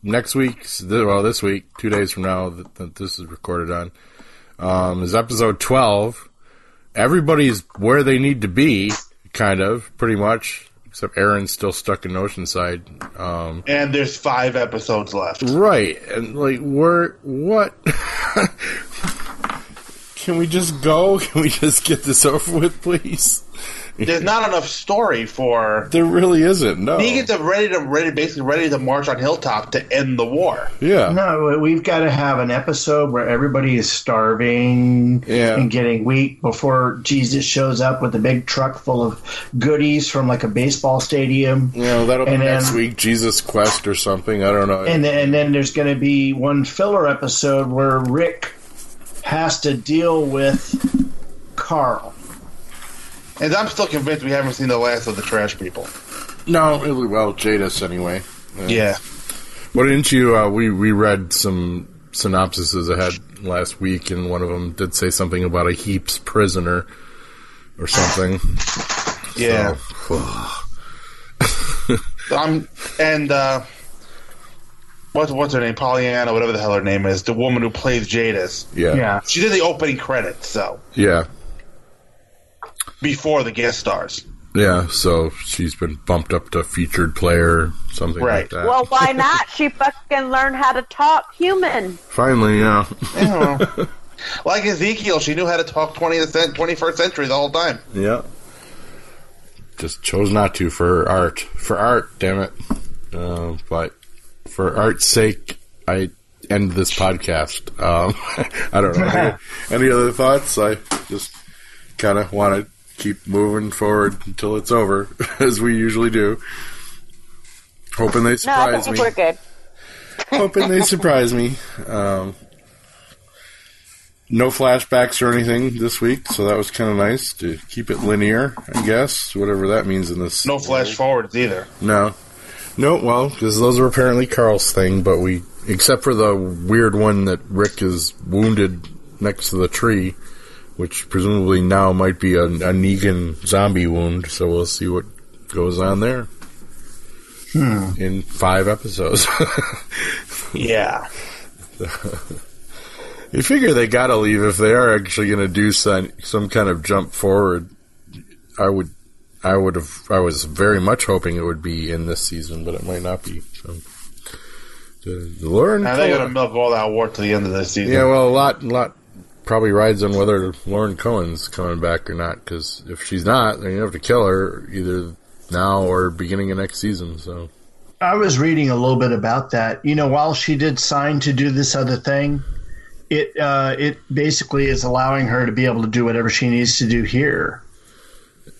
[SPEAKER 6] next week, well, this week, two days from now that, that this is recorded on, um, is episode twelve. Everybody's where they need to be, kind of, pretty much, except Aaron's still stuck in Oceanside. Um,
[SPEAKER 7] And there's five episodes left.
[SPEAKER 6] right, and like, we're what? Can we just go? Can we just get this over with, please?
[SPEAKER 7] There's not enough story for
[SPEAKER 6] There really isn't. No.
[SPEAKER 7] Negan's ready to ready basically ready to march on Hilltop to end the war.
[SPEAKER 6] Yeah.
[SPEAKER 5] No, we've got to have an episode where everybody is starving
[SPEAKER 6] Yeah.
[SPEAKER 5] and getting weak before Jesus shows up with a big truck full of goodies from like a baseball stadium.
[SPEAKER 6] You know, that'll be
[SPEAKER 5] And
[SPEAKER 6] next week. Jesus Quest or something. I don't know.
[SPEAKER 5] And then, and then there's going to be one filler episode where Rick has to deal with Carl.
[SPEAKER 7] And I'm still convinced we haven't seen the last of the trash people.
[SPEAKER 6] no, it, well, Jadis anyway.
[SPEAKER 7] Yeah.
[SPEAKER 6] What didn't you? Uh, we we read some synopsises I had last week, and one of them did say something about a heaps prisoner or something.
[SPEAKER 7] Yeah. I'm and uh what's what's her name? Pollyanna, whatever the hell her name is, the woman who plays Jadis.
[SPEAKER 6] Yeah.
[SPEAKER 5] Yeah.
[SPEAKER 7] She did the opening credits, so
[SPEAKER 6] Yeah.
[SPEAKER 7] Before the guest stars.
[SPEAKER 6] Yeah. So she's been bumped up to featured player, something like
[SPEAKER 7] Right.
[SPEAKER 6] that.
[SPEAKER 8] Well, why not? She fucking learned how to talk human.
[SPEAKER 6] Finally, yeah.
[SPEAKER 7] like Ezekiel, she knew how to talk 20th, 21st century the whole time.
[SPEAKER 6] Yeah. Just chose not to for art. For art, damn it. Uh, but for art's sake, I end this podcast. Um, I don't know. Any, any other thoughts? I just kind of want to keep moving forward until it's over, as we usually do. Hoping they
[SPEAKER 8] No, I
[SPEAKER 6] surprise
[SPEAKER 8] think
[SPEAKER 6] me.
[SPEAKER 8] we're good.
[SPEAKER 6] Hoping they surprise me. Um, no flashbacks or anything this week, so that was kind of nice to keep it linear, I guess, whatever that means in this.
[SPEAKER 7] No flash forwards either.
[SPEAKER 6] No, no. Well, because those are apparently Carl's thing, but we, except for the weird one that Rick is wounded next to the tree, which presumably now might be a, a Negan zombie wound. So we'll see what goes on there hmm. in five episodes.
[SPEAKER 7] Yeah.
[SPEAKER 6] You figure they gotta leave if they are actually going to do some some kind of jump forward. I would, I would have, I was very much hoping it would be in this season, but it might not be. So, the, the Lauren,
[SPEAKER 7] Now they're gonna milk all that war to the end of this season.
[SPEAKER 6] yeah, well, a lot, lot probably rides on whether Lauren Cohan's coming back or not. Because if she's not, then you have to kill her either now or beginning of next season. So
[SPEAKER 5] I was reading a little bit about that. You know, while she did sign to do this other thing, it uh, it basically is allowing her to be able to do whatever she needs to do here.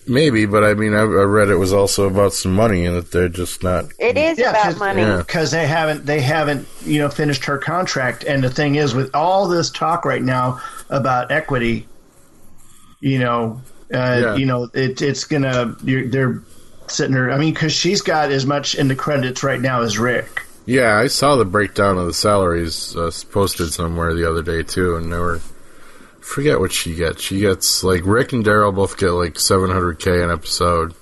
[SPEAKER 6] Maybe, but I mean, I, I read it was also about some money, and that they're just not.
[SPEAKER 8] It is
[SPEAKER 5] Yeah,
[SPEAKER 8] about
[SPEAKER 5] 'cause-
[SPEAKER 8] money.
[SPEAKER 6] Yeah.
[SPEAKER 5] because they haven't they haven't you know finished her contract and the thing is with all this talk right now about equity you know uh,
[SPEAKER 6] Yeah.
[SPEAKER 5] you know it, it's gonna you're, they're sitting there. i mean because she's got as much in the credits right now as rick
[SPEAKER 6] Yeah, I saw the breakdown of the salaries uh, posted somewhere the other day too, and they were. Forget what she gets. She gets like Rick and Daryl both get like 700k an episode.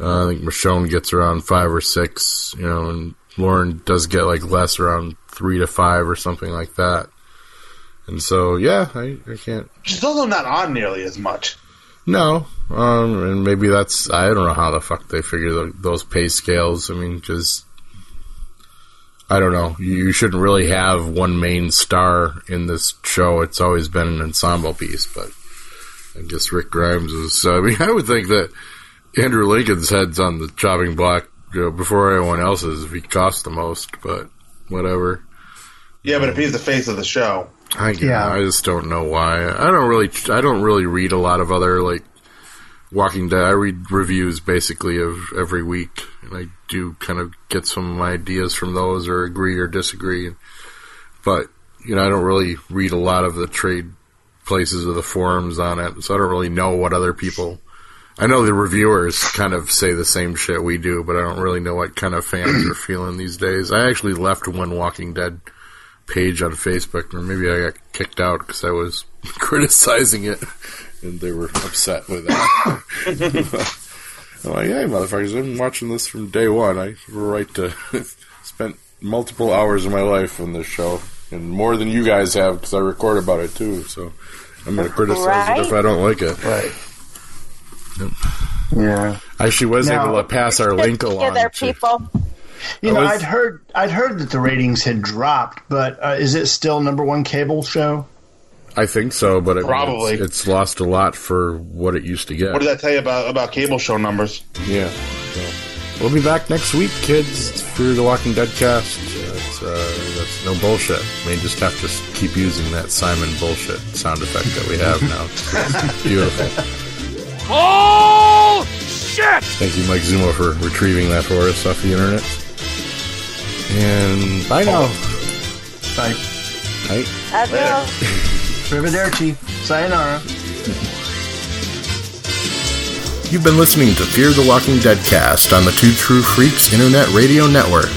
[SPEAKER 6] Uh, I think Michonne gets around five or six, you know, and Lauren does get like less, around three to five or something like that. And so, yeah, I, I can't.
[SPEAKER 7] She's also not on nearly as much.
[SPEAKER 6] No, um, and maybe that's I don't know how the fuck they figure the, those pay scales. I mean, because I don't know. You, you shouldn't really have one main star in this show. It's always been an ensemble piece, but I guess Rick Grimes is. I mean, I would think that Andrew Lincoln's head's on the chopping block you know, before everyone else's if he costs the most. But whatever.
[SPEAKER 7] Yeah, but if he's the face of the show,
[SPEAKER 6] I
[SPEAKER 5] Yeah.
[SPEAKER 6] I just don't know why. I don't really I don't really read a lot of other like Walking Dead. I read reviews basically of every week, and I do kind of get some ideas from those, or agree or disagree. But you know, I don't really read a lot of the trade places or the forums on it, so I don't really know what other people. I know the reviewers kind of say the same shit we do, but I don't really know what kind of fans are feeling these days. I actually left one Walking Dead page on Facebook, or maybe I got kicked out because I was criticizing it, and they were upset with that. I'm like, hey, motherfuckers, I've been watching this from day one. I have a right to spent multiple hours of my life on this show, and more than you guys have because I record about it too. So I'm going to criticize it if I don't like it.
[SPEAKER 7] right? Yeah.
[SPEAKER 6] I actually was
[SPEAKER 5] Now-
[SPEAKER 6] able to pass our link along.
[SPEAKER 8] together,
[SPEAKER 6] to-
[SPEAKER 8] people.
[SPEAKER 5] You
[SPEAKER 6] I
[SPEAKER 5] know
[SPEAKER 6] was-
[SPEAKER 5] i'd heard i'd heard that the ratings had dropped but uh, is it still number one cable show
[SPEAKER 6] I think so, but I mean,
[SPEAKER 7] Probably.
[SPEAKER 6] it's, it's lost a lot for what it used to get.
[SPEAKER 7] What did that tell you about about cable show numbers?
[SPEAKER 6] Yeah. So, we'll be back next week, kids, for the Walking Dead cast. That's, uh, that's no bullshit. We just have to keep using that Simon bullshit sound effect that we have now. It's beautiful.
[SPEAKER 4] Oh, shit!
[SPEAKER 6] Thank you, Mike Zuma, for retrieving that for us off the internet. And bye now.
[SPEAKER 5] Bye.
[SPEAKER 6] Night.
[SPEAKER 8] Adios.
[SPEAKER 5] Arrivederci. Sayonara.
[SPEAKER 6] You've been listening to Fear the Walking Dead cast on the Two True Freaks Internet Radio Network.